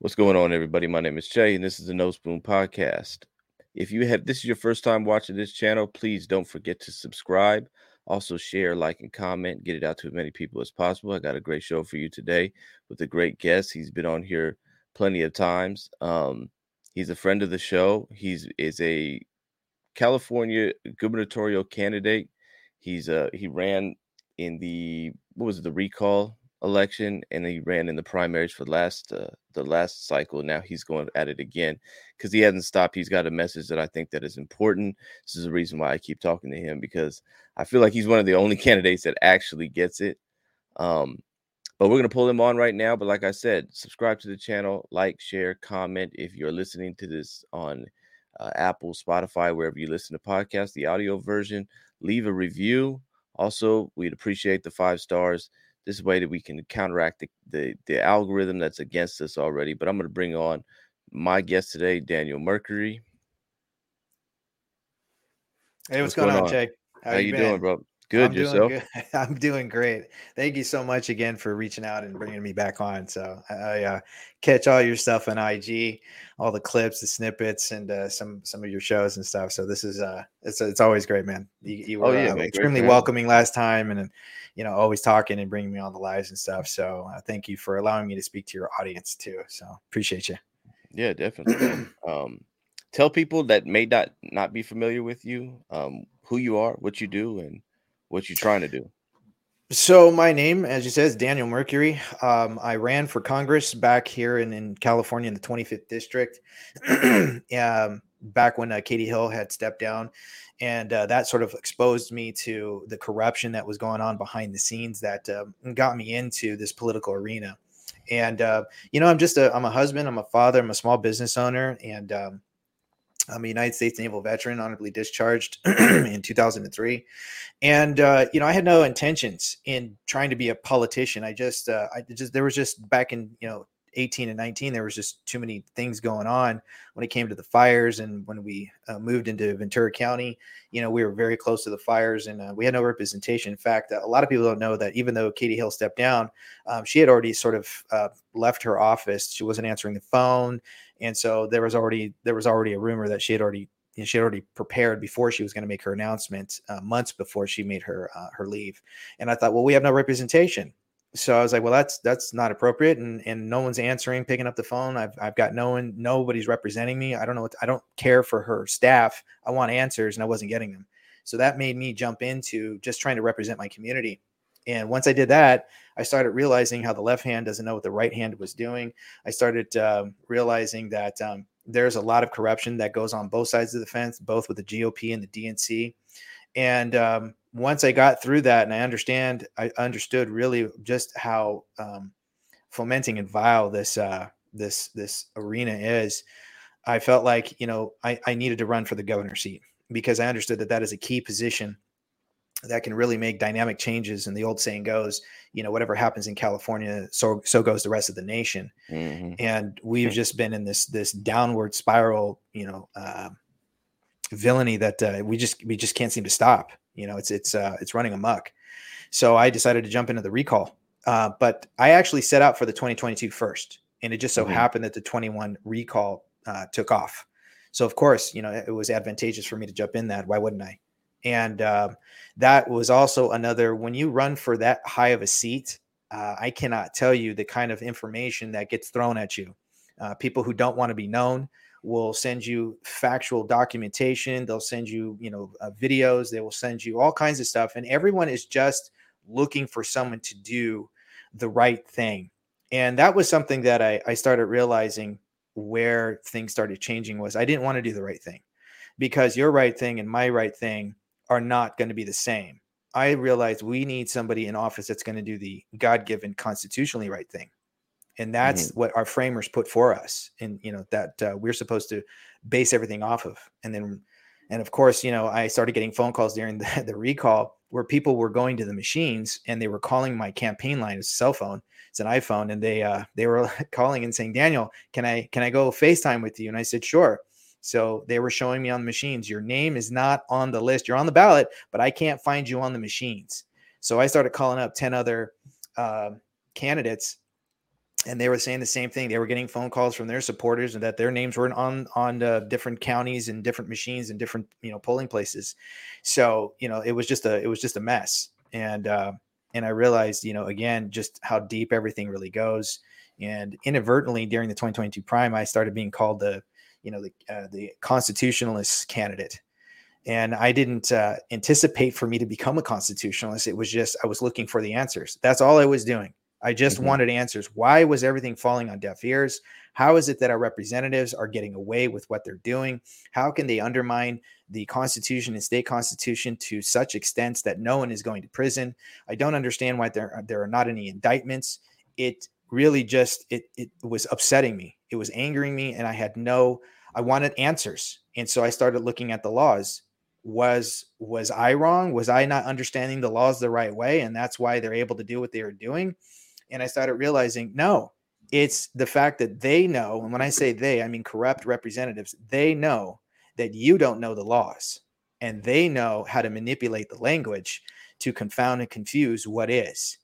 What's going on, everybody? My name is Jay, and this is the No Spoon Podcast. If you have this is your first time watching this channel, please don't forget to subscribe. Also, share, like, and comment. Get it out to as many people as possible. I got a great show for you today with a great guest. He's been on here plenty of times. Um, he's a friend of the show. He's is a California gubernatorial candidate. He's uh he ran in the what was it, the recall election and he ran in the primaries for the last uh, the last cycle. Now he's going at it again because he hasn't stopped. He's got a message that i think that is important. This is the reason why i keep talking to him because i feel like he's one of the only candidates that actually gets it um but we're going to pull him on right now. But like i said subscribe to the channel like share comment. If you're listening to this on uh, apple spotify wherever you listen to podcasts the audio version leave a review. Also we'd appreciate the five stars this way that we can counteract the, the, the algorithm that's against us already. But I'm going to bring on my guest today, Daniel Mercuri. Hey, what's, what's going, going, on, Jake? How, How you, you doing, bro? Good I'm yourself. Doing good. I'm doing great. Thank you so much again for reaching out and bringing me back on. So I uh, catch all your stuff on IG, all the clips, the snippets, and uh, some some of your shows and stuff. So this is uh, it's it's always great, man. You, you oh, were oh, yeah, uh, man, extremely welcoming last time, and you know always talking and bringing me on the lives and stuff. So uh, thank you for allowing me to speak to your audience too. So appreciate you. Yeah, definitely. um, tell people that may not not be familiar with you um, who you are, what you do, and what you trying to do? So my name, as you said, is Daniel Mercuri. Um, I ran for Congress back here in, in California in the 25th district, um, back when uh, Katie Hill had stepped down, and uh, that sort of exposed me to the corruption that was going on behind the scenes that uh, got me into this political arena. And uh, you know, I'm just a I'm a husband, I'm a father, I'm a small business owner, and um, I'm a United States Naval veteran, honorably discharged in 2003, and uh, you know I had no intentions in trying to be a politician. I just, uh, I just there was just back in you know 18 and 19 there was just too many things going on when it came to the fires and when we uh, moved into ventura county. You know we were very close to the fires and uh, we had no representation. In fact a lot of people don't know that even though katie hill stepped down um, she had already sort of uh, left her office. She wasn't answering the phone and so there was already there was already a rumor that she had already you know, she had already prepared before she was going to make her announcement uh, months before she made her uh, her leave and i thought well we have no representation so I was like, well, that's that's not appropriate, and and no one's answering, picking up the phone. I've I've got no one, nobody's representing me. I don't know what I don't care for her staff. I want answers, and I wasn't getting them. So that made me jump into just trying to represent my community. And once I did that, I started realizing how the left hand doesn't know what the right hand was doing. I started um, realizing that um, there's a lot of corruption that goes on both sides of the fence, both with the GOP and the DNC. And um, once I got through that and I understand, I understood really just how um, fomenting and vile this uh, this this arena is. I felt like you know I, I needed to run for the governor seat because I understood that that is a key position that can really make dynamic changes. And the old saying goes, you know, whatever happens in California, so so goes the rest of the nation. Mm-hmm. And we've just been in this this downward spiral, you know, uh, villainy that uh, we just we just can't seem to stop. You know, it's it's uh, it's running amok. So I decided to jump into the recall. Uh, but I actually set out for the 2022 first, and it just so mm-hmm. happened that the 21 recall uh, took off. So of course, you know, it was advantageous for me to jump in that. Why wouldn't I? And uh, that was also another when you run for that high of a seat. Uh, I cannot tell you the kind of information that gets thrown at you. Uh, people who don't want to be known, will send you factual documentation they'll send you you know uh, videos they will send you all kinds of stuff and everyone is just looking for someone to do the right thing and that was something that I, I started realizing where things started changing was i didn't want to do the right thing because your right thing and my right thing are not going to be the same. I realized we need somebody in office that's going to do the god-given constitutionally right thing. And that's mm-hmm. what our framers put for us and you know that uh, we're supposed to base everything off of. And then and of course you know i started getting phone calls during the, the recall where people were going to the machines and they were calling my campaign line it's a cell phone it's an iphone and they uh they were calling and saying daniel can i can i go facetime with you? And i said sure so they were showing me on the machines your name is not on the list you're on the ballot but i can't find you on the machines so i started calling up 10 other uh, candidates and they were saying the same thing. They were getting phone calls from their supporters and that their names were on on uh, different counties and different machines and different you know polling places. So you know it was just a it was just a mess. And uh, and I realized you know again just how deep everything really goes. And inadvertently during the 2022 prime, I started being called the you know the uh, the constitutionalist candidate. And I didn't uh, anticipate for me to become a constitutionalist. It was just I was looking for the answers. That's all I was doing I just mm-hmm. wanted answers. Why was everything falling on deaf ears? How is it that our representatives are getting away with what they're doing? How can they undermine the Constitution and state constitution to such extents that no one is going to prison? I don't understand why there are, there are not any indictments. It really just it it was upsetting me. It was angering me, and I had no. I wanted answers, and so I started looking at the laws. Was was I wrong? Was I not understanding the laws the right way, and that's why they're able to do what they are doing? And I started realizing, no, it's the fact that they know, and when I say they, I mean corrupt representatives, they know that you don't know the laws and they know how to manipulate the language to confound and confuse what is.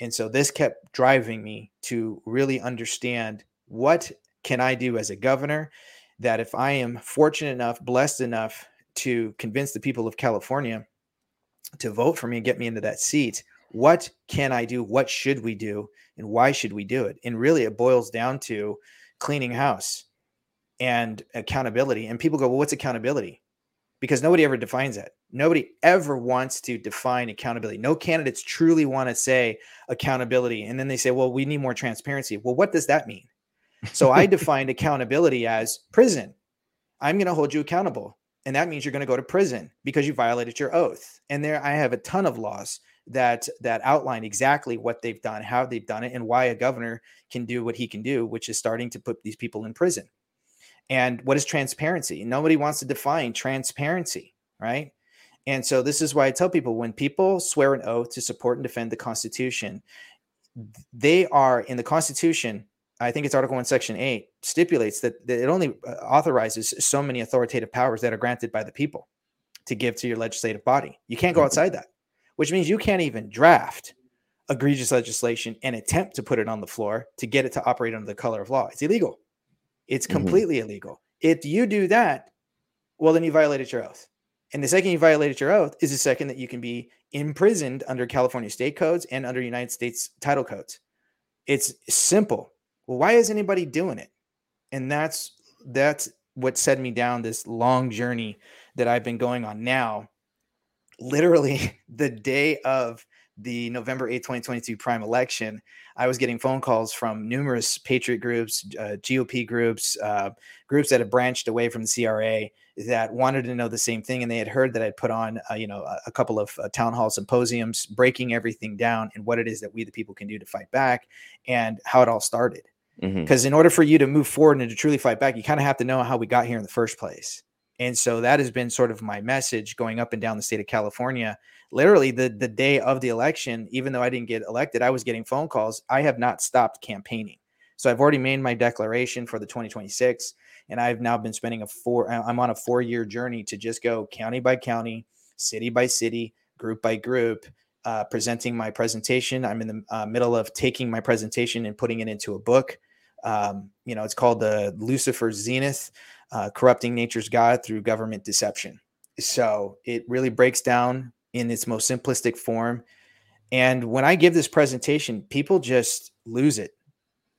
And so this kept driving me to really understand what can I do as a governor that if I am fortunate enough, blessed enough to convince the people of California to vote for me and get me into that seat, what can I do? What should we do? And why should we do it? And really, it boils down to cleaning house and accountability. And people go, well, what's accountability? Because nobody ever defines it. Nobody ever wants to define accountability. No candidates truly want to say accountability. And then they say, well, we need more transparency. Well, what does that mean? So I defined accountability as prison. I'm going to hold you accountable. And that means you're going to go to prison because you violated your oath. And there I have a ton of laws that that outline exactly what they've done, how they've done it, and why a governor can do what he can do, which is starting to put these people in prison. And what is transparency? Nobody wants to define transparency, right? And so this is why I tell people when people swear an oath to support and defend the Constitution, they are in the Constitution. I think it's Article 1, Section 8 stipulates that, that it only uh, authorizes so many authoritative powers that are granted by the people to give to your legislative body. You can't go mm-hmm. outside that which means you can't even draft egregious legislation and attempt to put it on the floor to get it to operate under the color of law. It's illegal. It's mm-hmm. completely mm-hmm. illegal. If you do that, well, then you violated your oath. And the second you violated your oath is the second that you can be imprisoned under California state codes and under United States title codes. It's simple. Well, why is anybody doing it? And that's that's what set me down this long journey that I've been going on now literally the day of the November 8, 2022 prime election, I was getting phone calls from numerous patriot groups, uh, GOP groups, uh, groups that had branched away from the CRA that wanted to know the same thing. And they had heard that I'd put on, uh, you know, a, a couple of uh, town hall symposiums, breaking everything down and what it is that we, the people, can do to fight back and how it all started. Because mm-hmm. in order for you to move forward and to truly fight back, you kind of have to know how we got here in the first place. And so that has been sort of my message going up and down the state of California. Literally the the day of the election, even though I didn't get elected, I was getting phone calls. I have not stopped campaigning. So I've already made my declaration for the 2026 and I've now been spending a four I'm on a 4-year journey to just go county by county, city by city, group by group, uh, presenting my presentation. I'm in the uh, middle of taking my presentation and putting it into a book. Um, you know, it's called the Lucifer Zenith uh, corrupting nature's God through government deception. So it really breaks down in its most simplistic form. And when I give this presentation, people just lose it.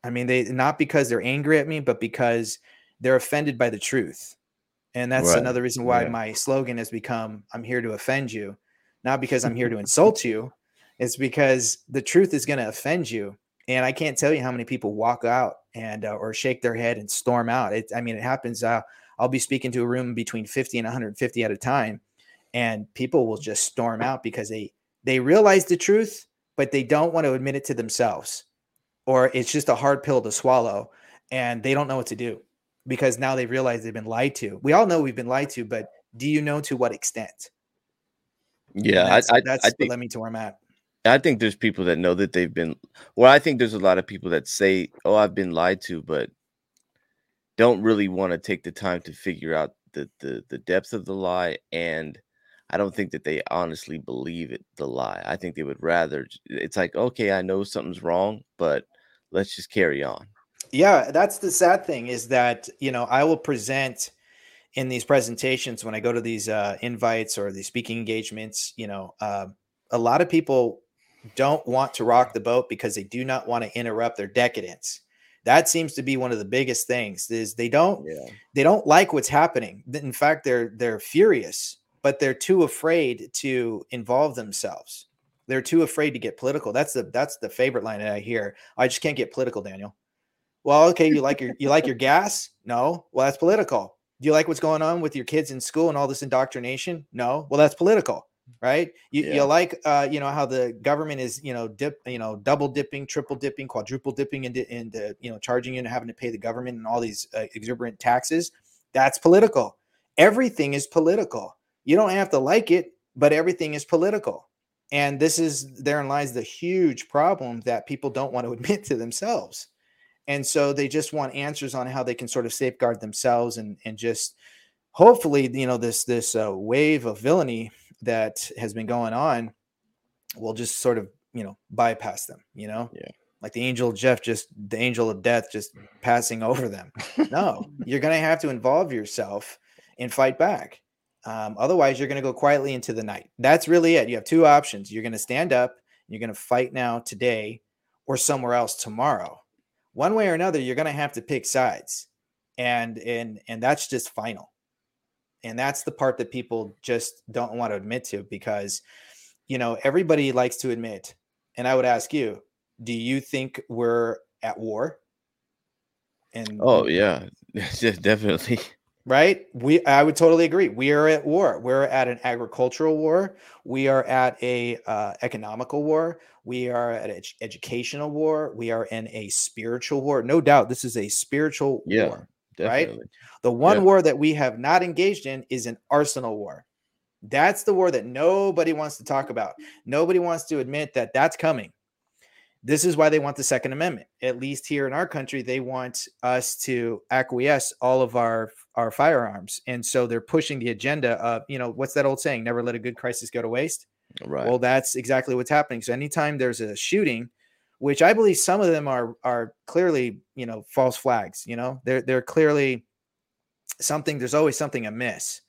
I mean, they not because they're angry at me, but because they're offended by the truth. And that's right. another reason why my slogan has become I'm here to offend you, not because I'm here to insult you. It's because the truth is going to offend you. And I can't tell you how many people walk out and uh, or shake their head and storm out. It, I mean, it happens. Uh, I'll be speaking to a room between 50 and 150 at a time, and people will just storm out because they they realize the truth, but they don't want to admit it to themselves, or it's just a hard pill to swallow, and they don't know what to do because now they realize they've been lied to. We all know we've been lied to, but do you know to what extent? Yeah, that's, I, I, that's I think, led me to where I'm at. I think there's people that know that they've been. Well, I think there's a lot of people that say, "Oh, I've been lied to," but don't really want to take the time to figure out the the the depth of the lie, and I don't think that they honestly believe it. The lie. I think they would rather. It's like, okay, I know something's wrong, but let's just carry on. Yeah, that's the sad thing is that you know I will present in these presentations when I go to these uh, invites or these speaking engagements. You know, uh, a lot of people don't want to rock the boat because they do not want to interrupt their decadence. That seems to be one of the biggest things is they don't yeah. they don't like what's happening. In fact they're they're furious but they're too afraid to involve themselves. They're too afraid to get political. That's the that's the favorite line that i hear. I just can't get political daniel. Well okay you like your you like your gas? No. Well that's political do you like what's going on with your kids in school and all this indoctrination no well that's political right? You, yeah. you like, uh, you know, how the government is, you know, dip, you know, double dipping, triple dipping, quadruple dipping into, into you know, charging you and having to pay the government and all these uh, exuberant taxes. That's political. Everything is political. You don't have to like it, but everything is political. And this is therein lies the huge problem that people don't want to admit to themselves. And so they just want answers on how they can sort of safeguard themselves and and just hopefully, you know, this this uh, wave of villainy that has been going on will just sort of you know bypass them you know? Yeah. Like the angel jeff just the angel of death just passing over them. No you're gonna have to involve yourself and fight back. Um, otherwise you're gonna go quietly into the night. That's really it. You have two options. You're gonna stand up you're gonna fight now today or somewhere else tomorrow one way or another you're gonna have to pick sides. And and and that's just final. And that's the part that people just don't want to admit to because you know everybody likes to admit. And i would ask you do you think we're at war? And oh yeah. Definitely right we i would totally agree we are at war we're at an agricultural war we are at a uh, economical war we are at an educational war we are in a spiritual war no doubt this is a spiritual yeah. war Definitely. right? The one yeah. war that we have not engaged in is an arsenal war. That's the war that nobody wants to talk about. Nobody wants to admit that that's coming. This is why they want the Second Amendment. At least here in our country, they want us to acquiesce all of our our firearms, and so they're pushing the agenda of you know what's that old saying? Never let a good crisis go to waste. Right. Well, that's exactly what's happening. So anytime there's a shooting, which I believe some of them are are clearly, you know, false flags. You know, they're they're clearly something. There's always something amiss.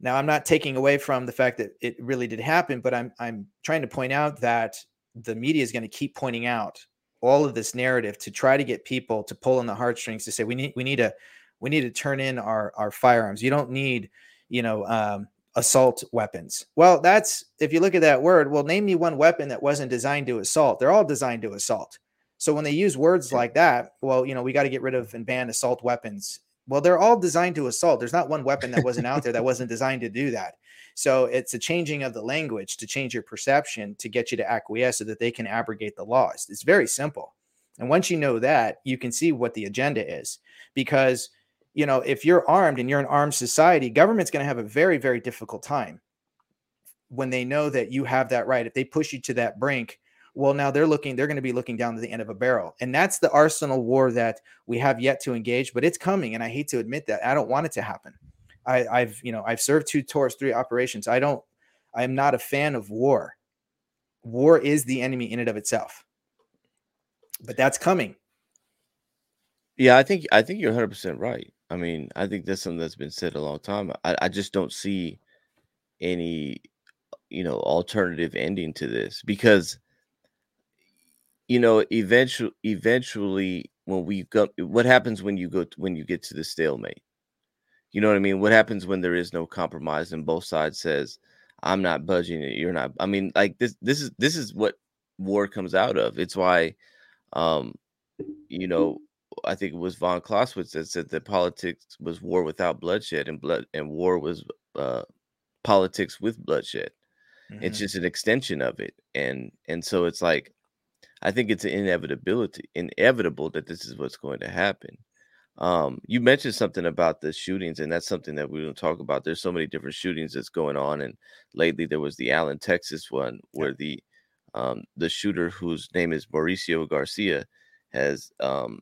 Now, I'm not taking away from the fact that it really did happen, but I'm I'm trying to point out that the media is going to keep pointing out all of this narrative to try to get people to pull on the heartstrings to say we need we need to we need to turn in our our firearms. You don't need you know um, assault weapons. Well, that's if you look at that word, well, name me one weapon that wasn't designed to assault. They're all designed to assault. So when they use words like that, well, you know, we got to get rid of and ban assault weapons. Well, they're all designed to assault. There's not one weapon that wasn't out there that wasn't designed to do that. So it's a changing of the language to change your perception to get you to acquiesce so that they can abrogate the laws. It's very simple. And once you know that, you can see what the agenda is because you know, if you're armed and you're an armed society, government's going to have a very, very difficult time when they know that you have that right. If they push you to that brink, well, now they're looking, they're going to be looking down to the end of a barrel. And that's the arsenal war that we have yet to engage, but it's coming. And I hate to admit that. I don't want it to happen. I, have you know, I've served two tours three operations. I don't, I am not a fan of war. War is the enemy in and of itself. But that's coming. Yeah, I think I think you're 100 percent right. I mean, I think that's something that's been said a long time. I, I just don't see any, you know, alternative ending to this because, you know, eventually, eventually, when we go, what happens when you go to, when you get to the stalemate? You know what I mean? What happens when there is no compromise and both sides says, "I'm not budging it, you're not." I mean, like this, this is this is what war comes out of. It's why, um, you know, I think it was von Clausewitz that said that politics was war without bloodshed, and blood and war was uh, politics with bloodshed. Mm-hmm. It's just an extension of it, and and so it's like, I think it's an inevitability, inevitable that this is what's going to happen. Um, you mentioned something about the shootings, and that's something that we don't talk about. There's so many different shootings that's going on, and lately there was the Allen, Texas one, where the um, the shooter, whose name is Mauricio Garcia, has um,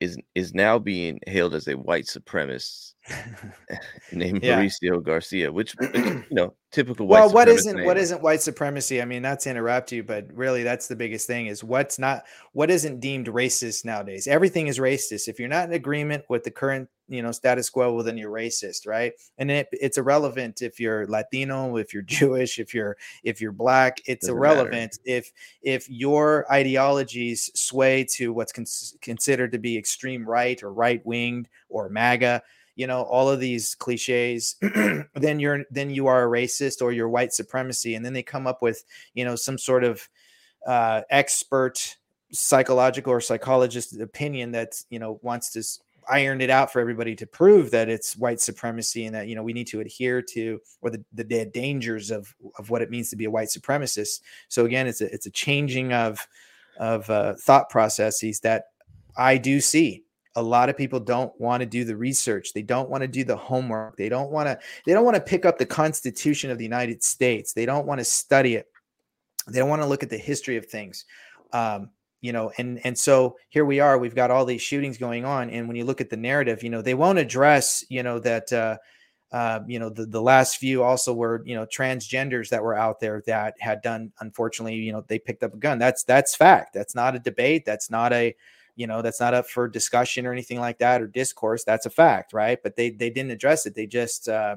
is is now being hailed as a white supremacist named Yeah. Mauricio Garcia, which, you know, typical white well what isn't name, what isn't white supremacy? I mean not to interrupt you but really that's the biggest thing is what's not what isn't deemed racist nowadays? Everything is racist. If you're not in agreement with the current you know status quo well then you're racist right? And it, it's irrelevant if you're latino if you're jewish if you're if you're black. It's Doesn't matter. irrelevant. If if your ideologies sway to what's cons- considered to be extreme right or right winged or maga you know all of these cliches then you're then you are a racist or you're white supremacy and then they come up with you know some sort of uh expert psychological or psychologist opinion that you know wants to iron it out for everybody to prove that it's white supremacy and that you know we need to adhere to or the, the dangers of of what it means to be a white supremacist. So again it's a it's a changing of of uh, thought processes that i do see a lot of people don't want to do the research. They don't want to do the homework. They don't want to they don't want to pick up the constitution of the united states. They don't want to study it. They don't want to look at the history of things. Um, you know and and so here we are we've got all these shootings going on and when you look at the narrative you know they won't address you know that uh, uh, you know the, the last few also were you know transgenders that were out there that had done unfortunately you know they picked up a gun. That's that's fact. That's not a debate. That's not a you know that's not up for discussion or anything like that or discourse that's a fact right? But they they didn't address it they just uh,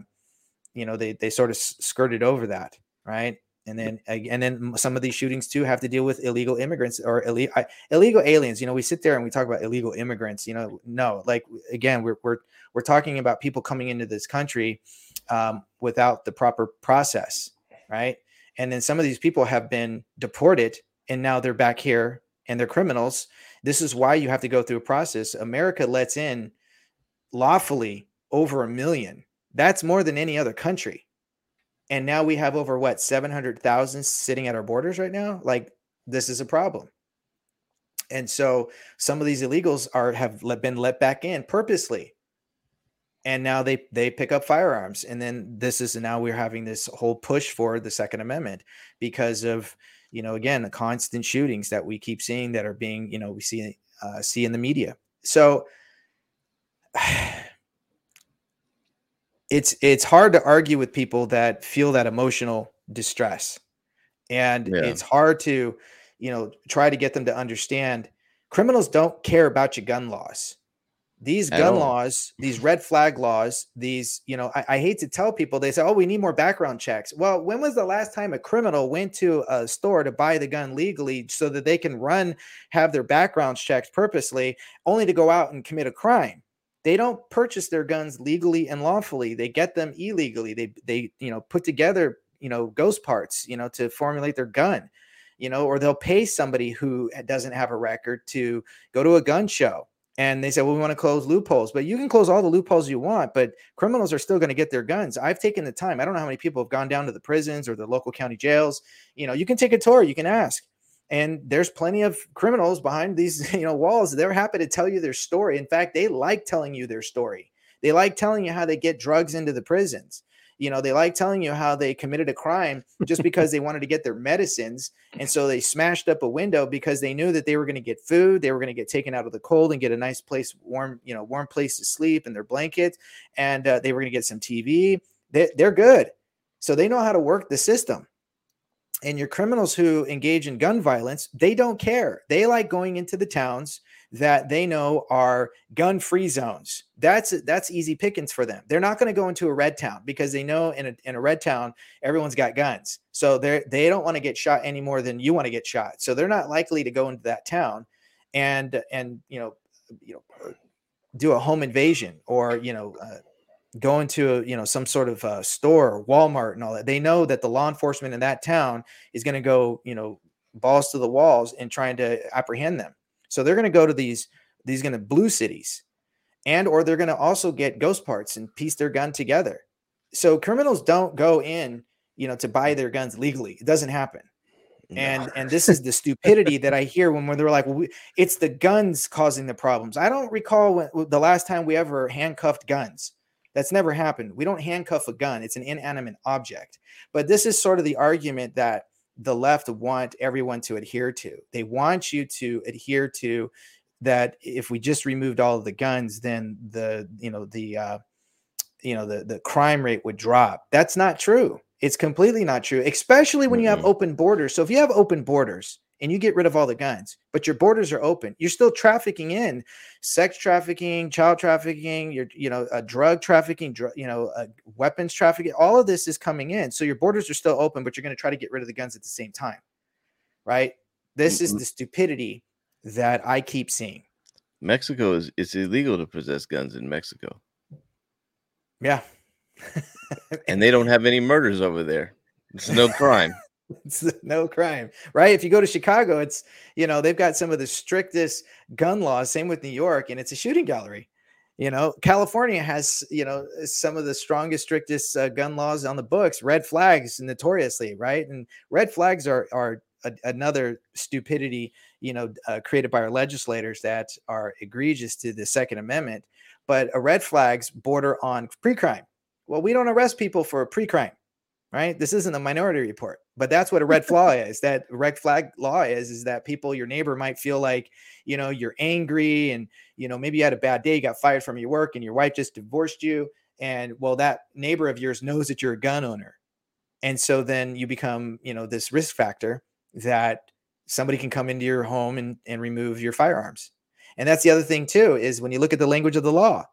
you know they they sort of skirted over that right? And then and then some of these shootings too have to deal with illegal immigrants or ille- I- illegal aliens you know we sit there and we talk about illegal immigrants you know no like again we're we're we're talking about people coming into this country um, without the proper process right? And then some of these people have been deported and now they're back here and they're criminals this is why you have to go through a process. America lets in lawfully over a million. That's more than any other country. And now we have over what 700,000 sitting at our borders right now? Like this is a problem. And so some of these illegals are have been let back in purposely. And now they they pick up firearms. And then this is now we're having this whole push for the second amendment because of you know again the constant shootings that we keep seeing that are being you know we see uh, see in the media. So it's it's hard to argue with people that feel that emotional distress. And Yeah. it's hard to you know try to get them to understand criminals don't care about your gun laws these At gun all. laws these red flag laws these you know I, I hate to tell people they say oh we need more background checks. Well when was the last time a criminal went to a store to buy the gun legally so that they can run have their backgrounds checked purposely only to go out and commit a crime? They don't purchase their guns legally and lawfully. They get them illegally. They they you know put together you know ghost parts you know to formulate their gun you know or they'll pay somebody who eh, doesn't have a record to go to a gun show and they said, well we want to close loopholes but you can close all the loopholes you want but criminals are still going to get their guns. I've taken the time i don't know how many people have gone down to the prisons or the local county jails you know you can take a tour you can ask and there's plenty of criminals behind these you know walls. They're happy to tell you their story. In fact they like telling you their story. They like telling you how they get drugs into the prisons you know they like telling you how they committed a crime just because they wanted to get their medicines and so they smashed up a window because they knew that they were going to get food they were going to get taken out of the cold and get a nice place warm you know warm place to sleep and their blankets and uh, they were going to get some tv they, they're good. So they know how to work the system. And your criminals who engage in gun violence they don't care. They like going into the towns that they know are gun free zones. That's that's easy pickings for them. They're not going to go into a red town because they know in a, in a red town everyone's got guns. So they they don't want to get shot any more than you want to get shot. So they're not likely to go into that town and and you know you know do a home invasion or you know uh, go into a, you know some sort of store walmart and all that. They know that the law enforcement in that town is going to go you know balls to the walls and trying to apprehend them so they're going to go to these these going to blue cities and or they're going to also get ghost parts and piece their gun together so criminals don't go in you know to buy their guns legally it doesn't happen and and this is the stupidity that I hear when, when they're like, well, we, it's the guns causing the problems. I don't recall when, the last time we ever handcuffed guns. That's never happened. We don't handcuff a gun; it's an inanimate object. But this is sort of the argument that the left want everyone to adhere to. They want you to adhere to that. If we just removed all of the guns, then the you know the uh, you know the the crime rate would drop. That's not true. It's completely not true, especially when you have open borders. So if you have open borders and you get rid of all the guns, but your borders are open, you're still trafficking in sex trafficking, child trafficking, your you know, uh, drug trafficking, dr- you know, uh, weapons trafficking. All of this is coming in. So your borders are still open, but you're going to try to get rid of the guns at the same time, right? This mm-hmm. is the stupidity that I keep seeing. Mexico is it's illegal to possess guns in Mexico. Yeah. and they don't have any murders over there. It's no crime. it's no crime, right? If you go to Chicago, it's you know they've got some of the strictest gun laws. Same with New York, and it's a shooting gallery. You know, California has you know some of the strongest, strictest uh, gun laws on the books. Red flags, notoriously, right? And red flags are are a, another stupidity, you know, uh, created by our legislators that are egregious to the Second Amendment. But a red flags border on pre-crime. Well, we don't arrest people for pre-crime, right? This isn't a minority report, but that's what a red flag is. That red flag law is is that people, your neighbor might feel like, you know, you're angry and you know maybe you had a bad day, you got fired from your work, and your wife just divorced you, and well, that neighbor of yours knows that you're a gun owner, and so then you become, you know, this risk factor that somebody can come into your home and, and remove your firearms. And that's the other thing too, is when you look at the language of the law,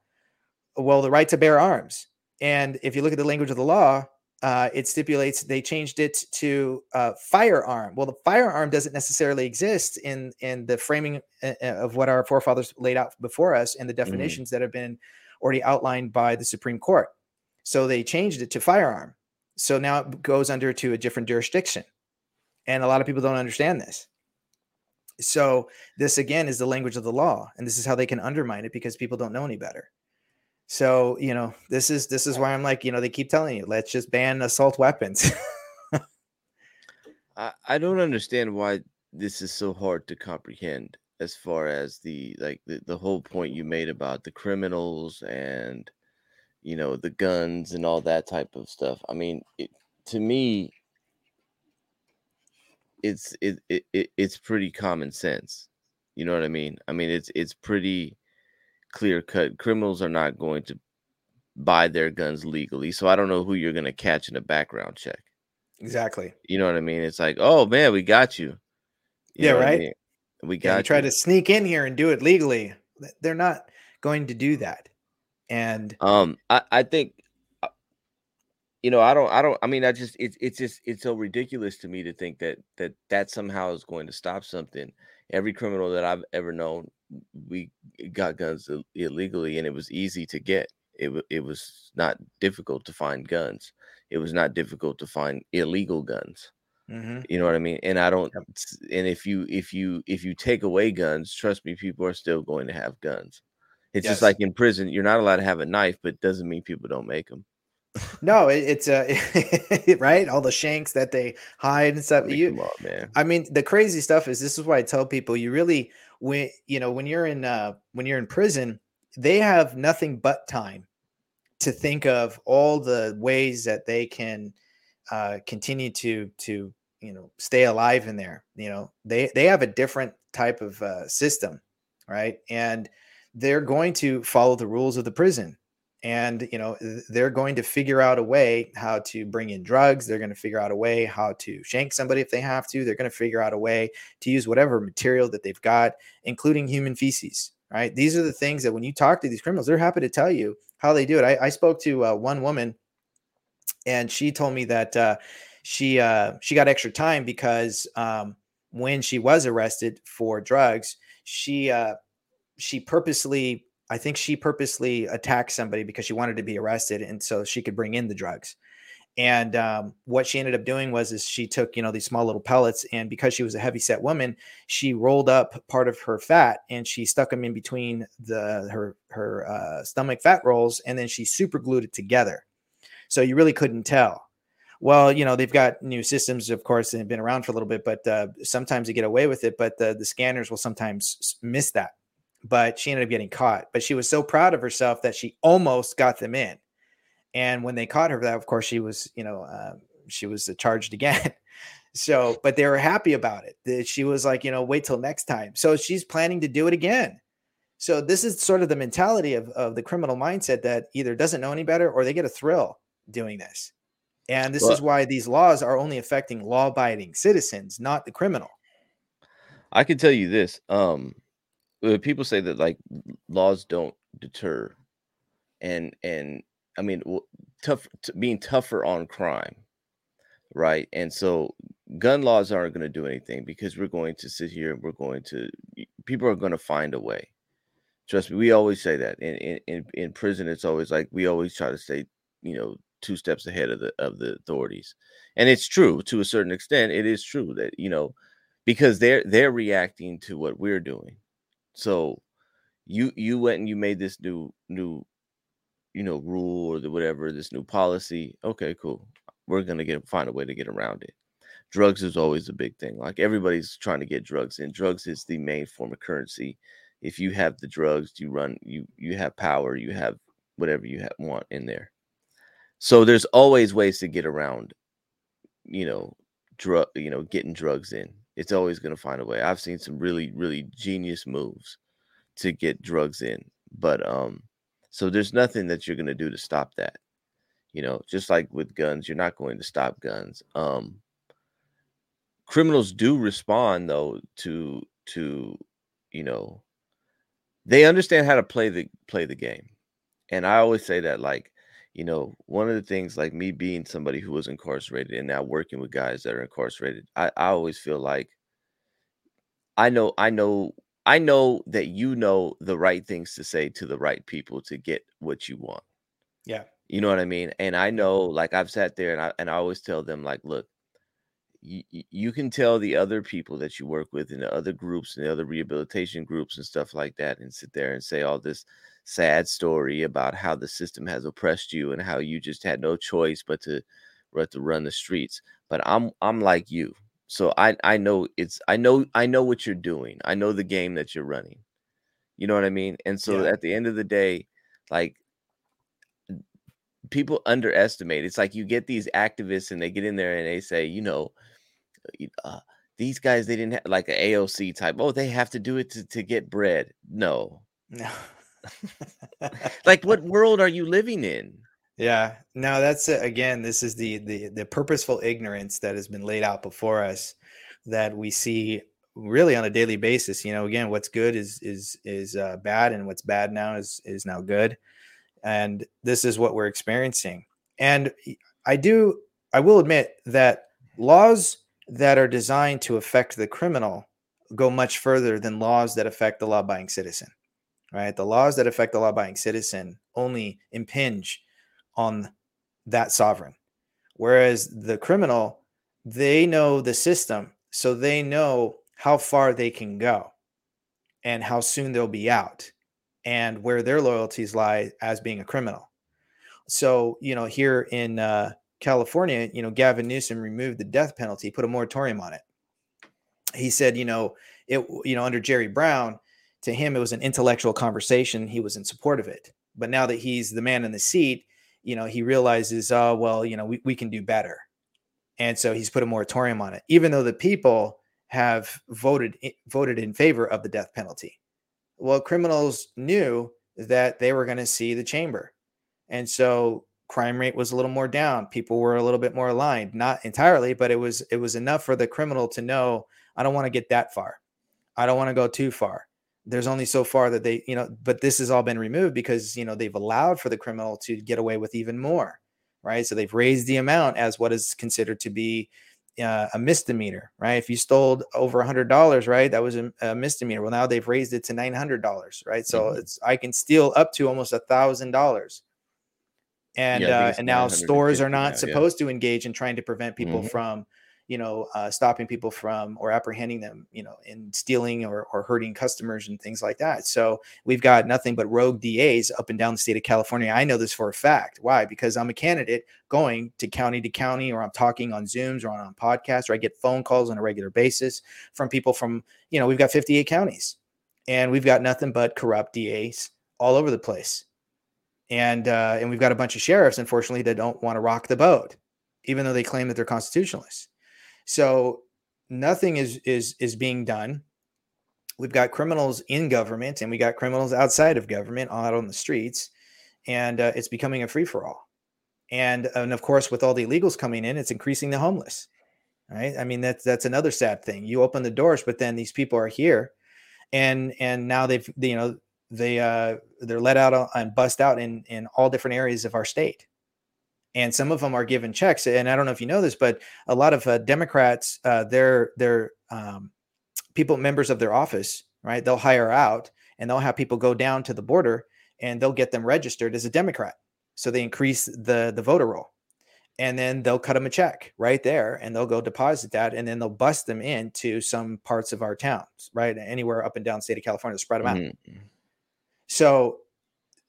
well, the right to bear arms. And if you look at the language of the law, uh, it stipulates they changed it to uh, firearm. Well, the firearm doesn't necessarily exist in in the framing uh, uh, of what our forefathers laid out before us and the mm-hmm. definitions mm. that have been already outlined by the Supreme Court. So they changed it to firearm. So now it goes under to a different jurisdiction. And a lot of people don't understand this. So this again is the language of the law, and this is how they can undermine it because people don't know any better. So you know, this is this is why I'm like, you know, they keep telling you, let's just ban assault weapons. I, I don't understand why this is so hard to comprehend as far as the like the, the whole point you made about the criminals and you know the guns and all that type of stuff. I mean, it, to me, it's it, it, it it's pretty common sense. You know what I mean? I mean it's it's pretty clear cut. Criminals are not going to buy their guns legally, so I don't know who you're going to catch in a background check. Exactly. You know what I mean? It's like, oh man, we got you. you yeah, right. I mean? We got. Yeah, try to sneak in here and do it legally. They're not going to do that. And um, I I think you know, I don't, I don't, I mean, I just, it's, it's just, it's so ridiculous to me to think that, that, that somehow is going to stop something. Every criminal that I've ever known, we got guns illegally and it was easy to get. It, it was not difficult to find guns. It was not difficult to find illegal guns. Mm-hmm. You know what I mean? And I don't, and if you, if you, if you take away guns, trust me, people are still going to have guns. It's yes. just like in prison, you're not allowed to have a knife, but doesn't mean people don't make them no, it, it's uh, right. All the shanks that they hide and stuff. You, on, man. I mean, the crazy stuff is this is why I tell people you really when you know when you're in uh when you're in prison, they have nothing but time to think of all the ways that they can uh, continue to to you know stay alive in there. You know, they they have a different type of uh, system, right? And they're going to follow the rules of the prison and you know they're going to figure out a way how to bring in drugs they're going to figure out a way how to shank somebody if they have to they're going to figure out a way to use whatever material that they've got including human feces right? These are the things that when you talk to these criminals they're happy to tell you how they do it. I, I spoke to uh, one woman and she told me that uh, she uh, she got extra time because um, when she was arrested for drugs she uh, she purposely I think she purposely attacked somebody because she wanted to be arrested, and so she could bring in the drugs. And um, what she ended up doing was, is she took you know these small little pellets, and because she was a heavy set woman, she rolled up part of her fat and she stuck them in between the her her uh, stomach fat rolls, and then she super glued it together. So you really couldn't tell. Well, you know they've got new systems, of course, and been around for a little bit, but uh, sometimes they get away with it. But the the scanners will sometimes miss that but she ended up getting caught. But she was so proud of herself that she almost got them in. And when they caught her for that, of course, she was, you know, uh, she was charged again. so, but they were happy about it. That she was like, you know, wait till next time. So she's planning to do it again. So this is sort of the mentality of, of the criminal mindset that either doesn't know any better or they get a thrill doing this. And this well, is why these laws are only affecting law abiding citizens, not the criminal. I can tell you this. Um, Uh, people say that like laws don't deter and and i mean tough t- being tougher on crime right? And so gun laws aren't going to do anything because we're going to sit here and we're going to people are going to find a way. Trust me we always say that. In, in in prison it's always like we always try to stay you know two steps ahead of the of the authorities. And it's true to a certain extent it is true that you know because they're they're reacting to what we're doing so you you went and you made this new new you know rule or the whatever this new policy. Okay, cool. We're gonna get find a way to get around it. Drugs is always a big thing. Like everybody's trying to get drugs in. Drugs is the main form of currency. If you have the drugs, you run you you have power. You have whatever you have, want in there. So there's always ways to get around. You know, drug. You know, getting drugs in it's always going to find a way. I've seen some really, really genius moves to get drugs in, but um, so there's nothing that you're going to do to stop that. You know, just like with guns, you're not going to stop guns. Um, criminals do respond though to to you know they understand how to play the play the game and i always say that like you know, one of the things like me being somebody who was incarcerated and now working with guys that are incarcerated, I, I always feel like I know, I know, I know that you know the right things to say to the right people to get what you want. Yeah. You know what I mean? And I mm-hmm. know, like I've sat there and I and I always tell them, like, look, you, you can tell the other people that you work with in the other groups and the other rehabilitation groups and stuff like that and sit there and say all this sad story about how the system has oppressed you and how you just had no choice but to but to run the streets but i'm i'm like you. So i i know it's i know i know what you're doing. I know the game that you're running. You know what i mean? And so yeah. at the end of the day like people underestimate. It's like you get these activists and they get in there and they say you know uh, these guys they didn't have like an aoc type oh they have to do it to, to get bread. No. No like what world are you living in? Yeah. No, that's again, this is the the the purposeful ignorance that has been laid out before us that we see really on a daily basis. You know, again, what's good is is is uh, bad, and what's bad now is is now good, and this is what we're experiencing. And I do, I will admit that laws that are designed to affect the criminal go much further than laws that affect the law-abiding citizen right? The laws that affect the law abiding citizen only impinge on that sovereign. Whereas the criminal, they know the system, so they know how far they can go and how soon they'll be out and where their loyalties lie as being a criminal. So, you know, here in uh, California, you know, Gavin Newsom removed the death penalty, put a moratorium on it. He said, you know, it, you know, under Jerry Brown, to him it was an intellectual conversation. He was in support of it. But now that he's the man in the seat you know he realizes oh well you know we, we can do better. And so he's put a moratorium on it even though the people have voted voted in favor of the death penalty. Well criminals knew that they were going to see the chamber. And so crime rate was a little more down. People were a little bit more aligned. Not entirely but it was it was enough for the criminal to know i don't want to get that far. I don't want to go too far there's only so far that they, you know, but this has all been removed because, you know, they've allowed for the criminal to get away with even more, right? So they've raised the amount as what is considered to be uh, a misdemeanor, right? If you stole over a hundred dollars, right, that was a, a, misdemeanor. Well, now they've raised it to nine hundred dollars, right? So mm-hmm. it's I can steal up to almost a thousand dollars, and yeah, uh, and now stores are not now, supposed yeah. to engage in trying to prevent people mm-hmm. from you know, uh, stopping people from or apprehending them, you know, in stealing or, or hurting customers and things like that. So we've got nothing but rogue DAs up and down the state of California. I know this for a fact. Why? Because I'm a candidate going to county to county, or I'm talking on Zooms or on, on podcasts, or I get phone calls on a regular basis from people from, you know, we've got 58 counties and we've got nothing but corrupt DAs all over the place. And uh, and we've got a bunch of sheriffs, unfortunately, that don't want to rock the boat, even though they claim that they're constitutionalists. So nothing is is is being done. we've got criminals in government and we got criminals outside of government out on the streets and uh, it's becoming a free-for-all. And and of course with all the illegals coming in it's increasing the homeless right? I mean that's that's another sad thing. You open the doors but then these people are here and and now they've you know they uh they're let out and bust out in in all different areas of our state and some of them are given checks and i don't know if you know this but a lot of uh, democrats uh they're they're um people members of their office right they'll hire out and they'll have people go down to the border and they'll get them registered as a democrat. So they increase the the voter roll. And then they'll cut them a check right there and they'll go deposit that and then they'll bust them into some parts of our towns right anywhere up and down the state of california spread them out. Mm-hmm. so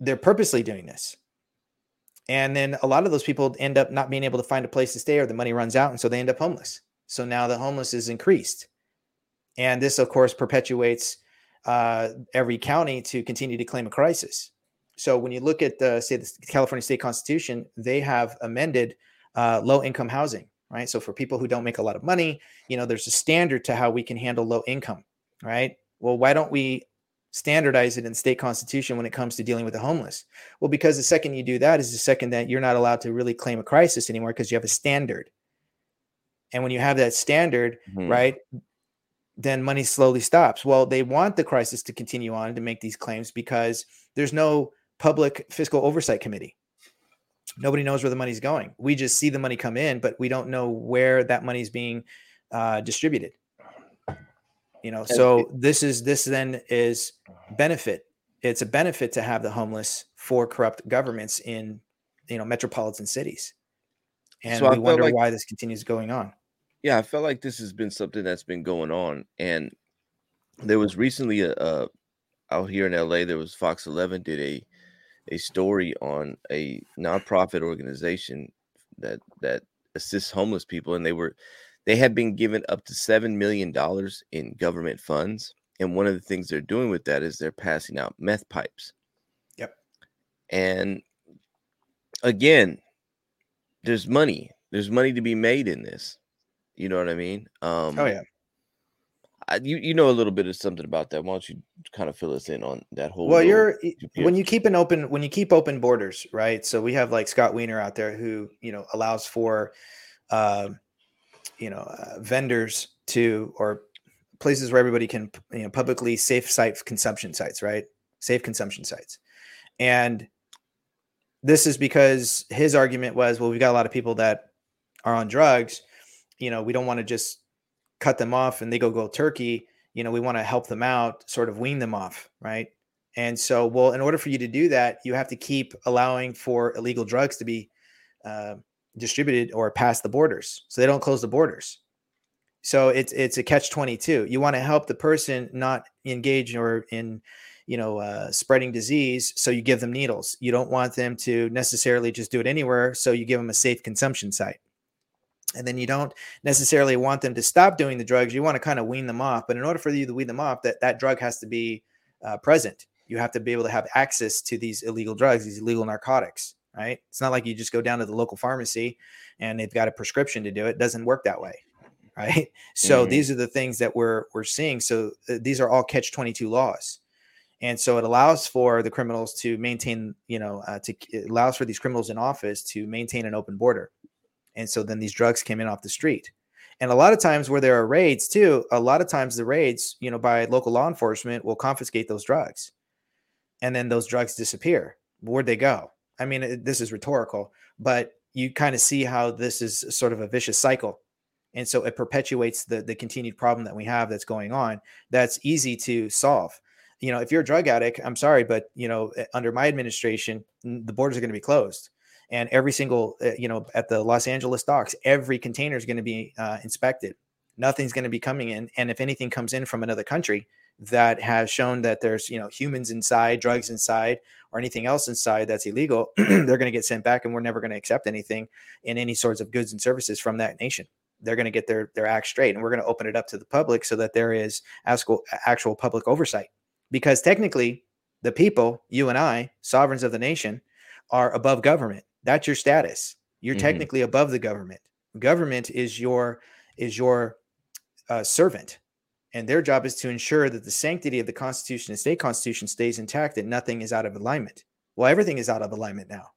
they're purposely doing this and then a lot of those people end up not being able to find a place to stay or the money runs out and so they end up homeless so now the homeless is increased and this of course perpetuates uh, every county to continue to claim a crisis so when you look at the say the california state constitution they have amended uh, low income housing, right? So for people who don't make a lot of money, you know, there's a standard to how we can handle low income, right? Well, why don't we standardize it in state constitution when it comes to dealing with the homeless? Well, because the second you do that is the second that you're not allowed to really claim a crisis anymore because you have a standard. And when you have that standard, mm-hmm. right, then money slowly stops. Well, they want the crisis to continue on to make these claims because there's no public fiscal oversight committee nobody knows where the money's going. We just see the money come in, but we don't know where that money's being uh, distributed. You know, so this is this then is benefit. It's a benefit to have the homeless for corrupt governments in you know metropolitan cities, and so we wonder like, why this continues going on. Yeah, I felt like this has been something that's been going on, and there was recently a, a out here in LA. There was Fox 11 did a a story on a nonprofit organization that that assists homeless people, and they were they have been given up to seven million dollars in government funds. And one of the things they're doing with that is they're passing out meth pipes. Yep. And again, there's money. There's money to be made in this. You know what I mean? Um, oh yeah you you know a little bit of something about that. Why don't you kind of fill us in on that whole? Well, you're when you keep an open when you keep open borders, right? So we have like Scott Wiener out there who you know allows for, uh, you know, uh, vendors to or places where everybody can you know publicly safe site consumption sites, right? Safe consumption sites, and this is because his argument was, well, we've got a lot of people that are on drugs. You know, we don't want to just cut them off and they go go turkey you know we want to help them out sort of wean them off right and so well in order for you to do that you have to keep allowing for illegal drugs to be uh, distributed or past the borders so they don't close the borders. So it's it's a catch 22 you want to help the person not engage or in you know uh, spreading disease so you give them needles. You don't want them to necessarily just do it anywhere so you give them a safe consumption site. And then you don't necessarily want them to stop doing the drugs. You want to kind of wean them off but in order for you to wean them off that that drug has to be uh, present. You have to be able to have access to these illegal drugs these illegal narcotics right it's not like you just go down to the local pharmacy and they've got a prescription to do it, it doesn't work that way right so mm-hmm. these are the things that we're we're seeing so uh, these are all catch 22 laws and so it allows for the criminals to maintain you know uh, to it allows for these criminals in office to maintain an open border and so then these drugs came in off the street. And a lot of times where there are raids too, a lot of times the raids, you know, by local law enforcement will confiscate those drugs. And then those drugs disappear. Where'd they go? I mean, this is rhetorical, but you kind of see how this is sort of a vicious cycle. And so it perpetuates the, the continued problem that we have that's going on. That's easy to solve. You know, if you're a drug addict, I'm sorry, but you know, under my administration, the borders are going to be closed and every single uh, you know at the los angeles docks every container is going to be uh, inspected nothing's going to be coming in and if anything comes in from another country that has shown that there's you know humans inside drugs inside or anything else inside that's illegal they're going to get sent back and we're never going to accept anything in any sorts of goods and services from that nation they're going to get their their act straight and we're going to open it up to the public so that there is actual actual public oversight because technically the people you and i sovereigns of the nation are above government that's your status. You're mm-hmm. technically above the government. Government is your is your uh, servant. And their job is to ensure that the sanctity of the Constitution and state constitution stays intact, that nothing is out of alignment. Well, everything is out of alignment now.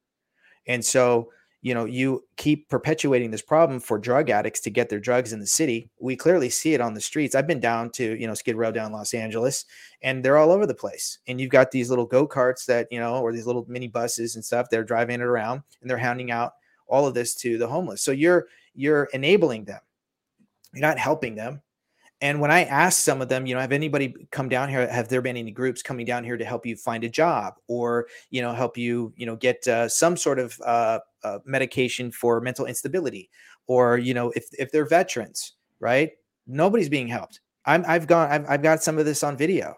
And so you know you keep perpetuating this problem for drug addicts to get their drugs in the city. We clearly see it on the streets. I've been down to you know skid row down los angeles and they're all over the place. And you've got these little go-karts that you know or these little mini buses and stuff they're driving it around and they're handing out all of this to the homeless. So you're you're enabling them. You're not helping them and when I asked some of them, you know, have anybody come down here? Have there been any groups coming down here to help you find a job or, you know, help you, you know, get uh, some sort of uh, uh, medication for mental instability? Or, you know, if, if they're veterans, right? Nobody's being helped. I'm, I've gone, I've, I've got some of this on video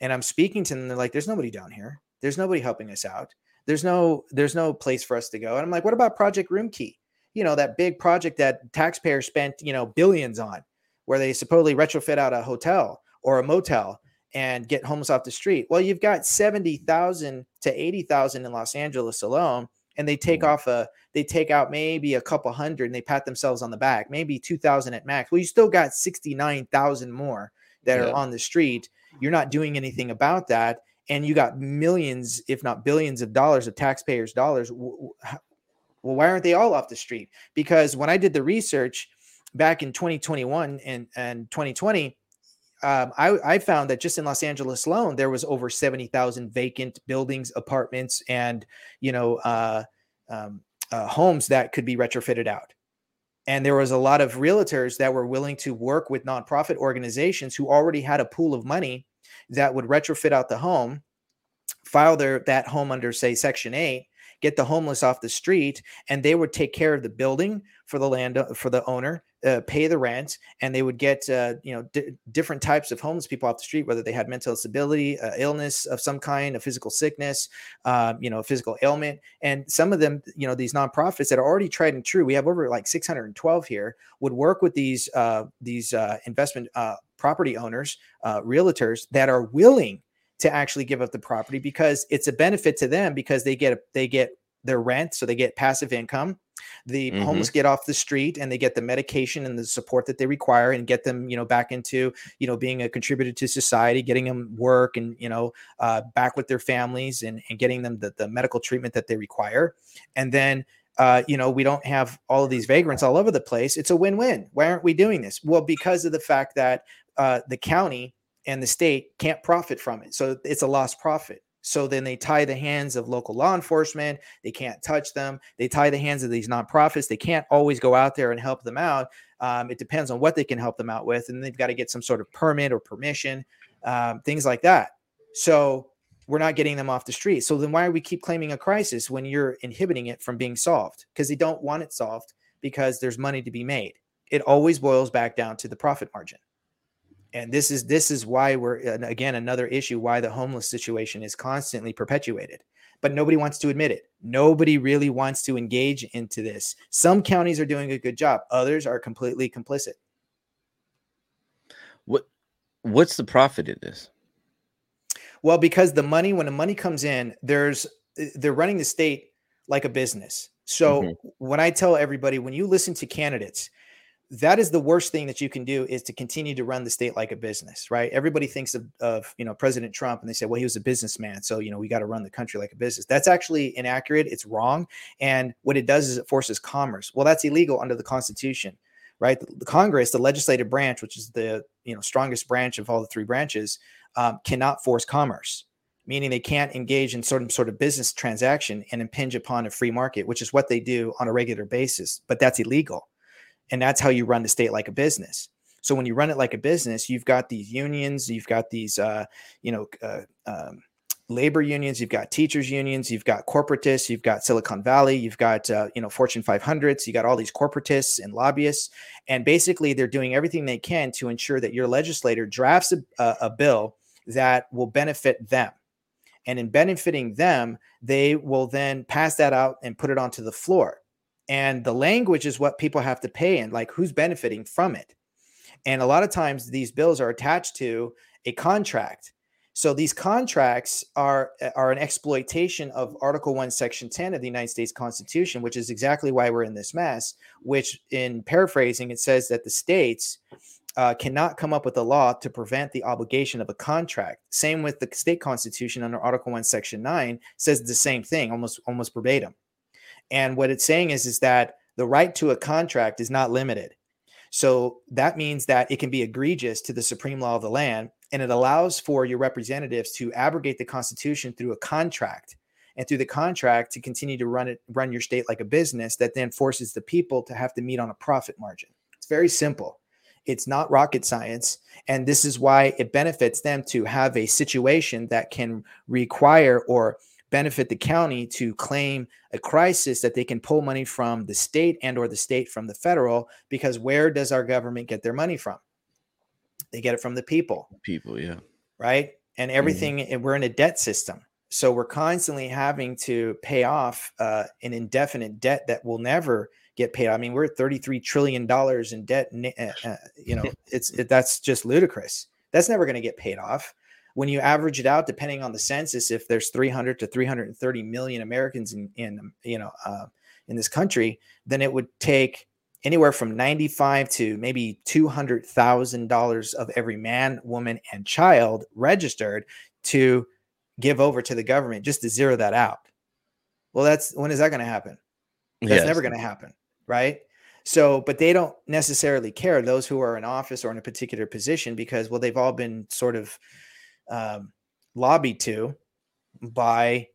and I'm speaking to them. They're like, there's nobody down here. There's nobody helping us out. There's no, there's no place for us to go. And I'm like, what about Project Roomkey? You know, that big project that taxpayers spent, you know, billions on where they supposedly retrofit out a hotel or a motel and get homeless off the street. Well, you've got 70,000 to 80,000 in Los Angeles alone and they take mm-hmm. off a they take out maybe a couple hundred and they pat themselves on the back, maybe 2,000 at max. Well, you still got 69,000 more that yeah. are on the street. You're not doing anything about that and you got millions if not billions of dollars of taxpayers dollars. Well, why aren't they all off the street? Because when I did the research, back in 2021 and, and 2020, um, I, I, found that just in Los Angeles alone, there was over 70,000 vacant buildings, apartments, and, you know, uh, um, uh, homes that could be retrofitted out. And there was a lot of realtors that were willing to work with nonprofit organizations who already had a pool of money that would retrofit out the home, file their that home under, say, Section 8, get the homeless off the street, and they would take care of the building for the land for the owner uh, pay the rent and they would get uh, you know d- different types of homeless people off the street whether they had mental disability uh, illness of some kind a physical sickness um, you know physical ailment. And some of them you know these nonprofits that are already tried and true we have over like 612 here would work with these uh, these uh, investment uh, property owners realtors that are willing to actually give up the property because it's a benefit to them because they get they get their rent so they get passive income the mm-hmm. homeless get off the street and they get the medication and the support that they require and get them you know back into you know being a contributor to society getting them work and you know uh, back with their families and, and getting them the, the medical treatment that they require and then uh, you know, we don't have all of these vagrants all over the place. It's a win-win. Why aren't we doing this? Well, because of the fact that uh, the county and the state can't profit from it, so it's a lost profit. So then they tie the hands of local law enforcement. They can't touch them. They tie the hands of these nonprofits. They can't always go out there and help them out. Um, it depends on what they can help them out with. And they've got to get some sort of permit or permission, um, things like that. So we're not getting them off the street. So then why do we keep claiming a crisis when you're inhibiting it from being solved? Because they don't want it solved because there's money to be made. It always boils back down to the profit margin and this is this is why we're again another issue why the homeless situation is constantly perpetuated. But nobody wants to admit it. Nobody really wants to engage into this. Some counties are doing a good job. Others are completely complicit. What what's the profit in this? Well because the money when the money comes in there's they're running the state like a business. So mm-hmm. when i tell everybody when you listen to candidates that is the worst thing that you can do is to continue to run the state like a business, right? Everybody thinks of, of you know President Trump and they say, well, he was a businessman, so you know we got to run the country like a business. That's actually inaccurate. It's wrong, and what it does is it forces commerce. Well, that's illegal under the Constitution, right? The, the Congress, the legislative branch, which is the you know strongest branch of all the three branches, um, cannot force commerce meaning they can't engage in of sort of business transaction and impinge upon a free market, which is what they do on a regular basis. But that's illegal. And that's how you run the state like a business. So when you run it like a business, you've got these unions, you've got these, uh, you know, uh, um, labor unions, you've got teachers unions, you've got corporatists, you've got Silicon Valley, you've got uh, you know Fortune 500s, you got all these corporatists and lobbyists, and basically they're doing everything they can to ensure that your legislator drafts a, a, a bill that will benefit them. And in benefiting them, they will then pass that out and put it onto the floor and the language is what people have to pay and like who's benefiting from it and a lot of times these bills are attached to a contract so these contracts are are an exploitation of article 1 section 10 of the united states constitution which is exactly why we're in this mess which in paraphrasing it says that the states uh, cannot come up with a law to prevent the obligation of a contract. Same with the state constitution under Article 1, Section 9 says the same thing, almost almost verbatim. And what it's saying is, is that the right to a contract is not limited. So that means that it can be egregious to the supreme law of the land, and it allows for your representatives to abrogate the Constitution through a contract and through the contract to continue to run it run your state like a business that then forces the people to have to meet on a profit margin. It's very simple. It's not rocket science. And this is why it benefits them to have a situation that can require or benefit the county to claim a crisis that they can pull money from the state and or the state from the federal because where does our government get their money from they get it from the people people yeah right and mm-hmm. everything mm-hmm. we're in a debt system so we're constantly having to pay off uh, an indefinite debt that will never get paid. I mean, we're at 33 trillion dollars in debt. Uh, you know, it's it, that's just ludicrous. That's never going to get paid off. When you average it out, depending on the census, if there's 300 to 330 million Americans in in you know uh, in this country, then it would take anywhere from 95 to maybe 200 thousand dollars of every man, woman, and child registered to give over to the government just to zero that out. Well, that's when is that going to happen? That's yes. never going to happen right? So, but they don't necessarily care those who are in office or in a particular position because, well, they've all been sort of um, lobbied to by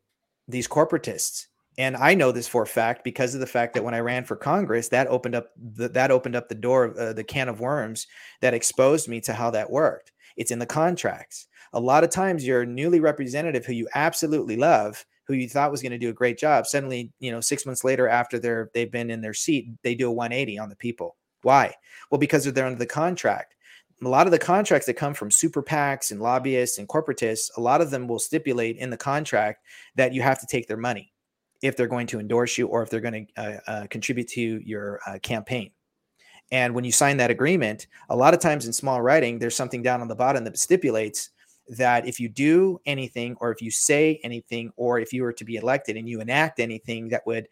these corporatists. And I know this for a fact because of the fact that when I ran for Congress, that opened up the, that opened up the door, uh, the can of worms that exposed me to how that worked. It's in the contracts. A lot of times, your newly representative who you absolutely love who you thought was going to do a great job suddenly you know six months later after they're they've been in their seat they do a 180 on the people why well because they're under the contract a lot of the contracts that come from super PACs and lobbyists and corporatists, a lot of them will stipulate in the contract that you have to take their money if they're going to endorse you or if they're going to uh, uh, contribute to your uh, campaign. And when you sign that agreement, a lot of times in small writing, there's something down on the bottom that stipulates that if you do anything or if you say anything or if you were to be elected and you enact anything that would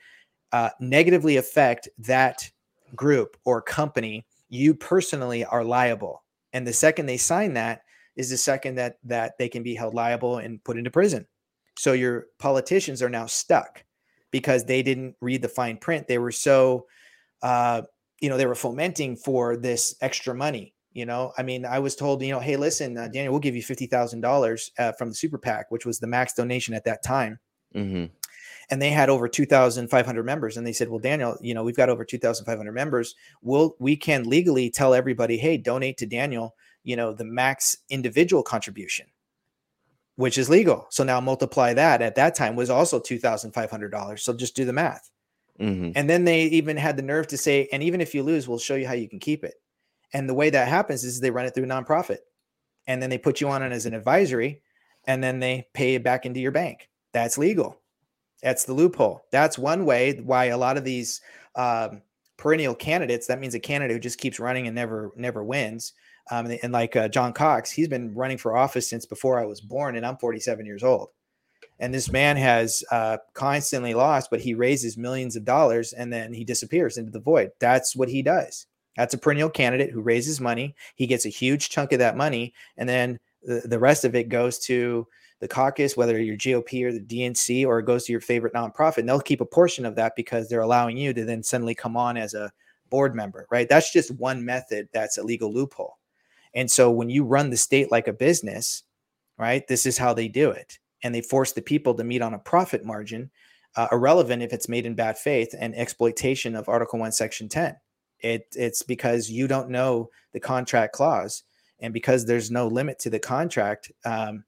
uh, negatively affect that group or company you personally are liable and the second they sign that is the second that that they can be held liable and put into prison so your politicians are now stuck because they didn't read the fine print they were so uh, you know they were fomenting for this extra money you know, I mean, I was told, you know, hey, listen, uh, Daniel, we'll give you fifty thousand uh, dollars from the super PAC, which was the max donation at that time. Mm-hmm. And they had over two thousand five hundred members, and they said, well, Daniel, you know, we've got over two thousand five hundred members. We'll we can legally tell everybody, hey, donate to Daniel, you know, the max individual contribution, which is legal. So now multiply that. At that time was also two thousand five hundred dollars. So just do the math. Mm-hmm. And then they even had the nerve to say, and even if you lose, we'll show you how you can keep it. And the way that happens is they run it through nonprofit and then they put you on it as an advisory and then they pay it back into your bank. That's legal. That's the loophole. That's one way why a lot of these um, perennial candidates, that means a candidate who just keeps running and never, never wins. Um, and, like uh, John Cox, he's been running for office since before I was born and I'm 47 years old. And this man has uh, constantly lost, but he raises millions of dollars and then he disappears into the void. That's what he does. That's a perennial candidate who raises money. He gets a huge chunk of that money, and then the, the rest of it goes to the caucus, whether you're GOP or the DNC, or it goes to your favorite nonprofit. And they'll keep a portion of that because they're allowing you to then suddenly come on as a board member, right? That's just one method that's a legal loophole. And so when you run the state like a business, right, this is how they do it. And they force the people to meet on a profit margin, uh, irrelevant if it's made in bad faith and exploitation of Article 1, Section 10. It it's because you don't know the contract clause, and because there's no limit to the contract. Um,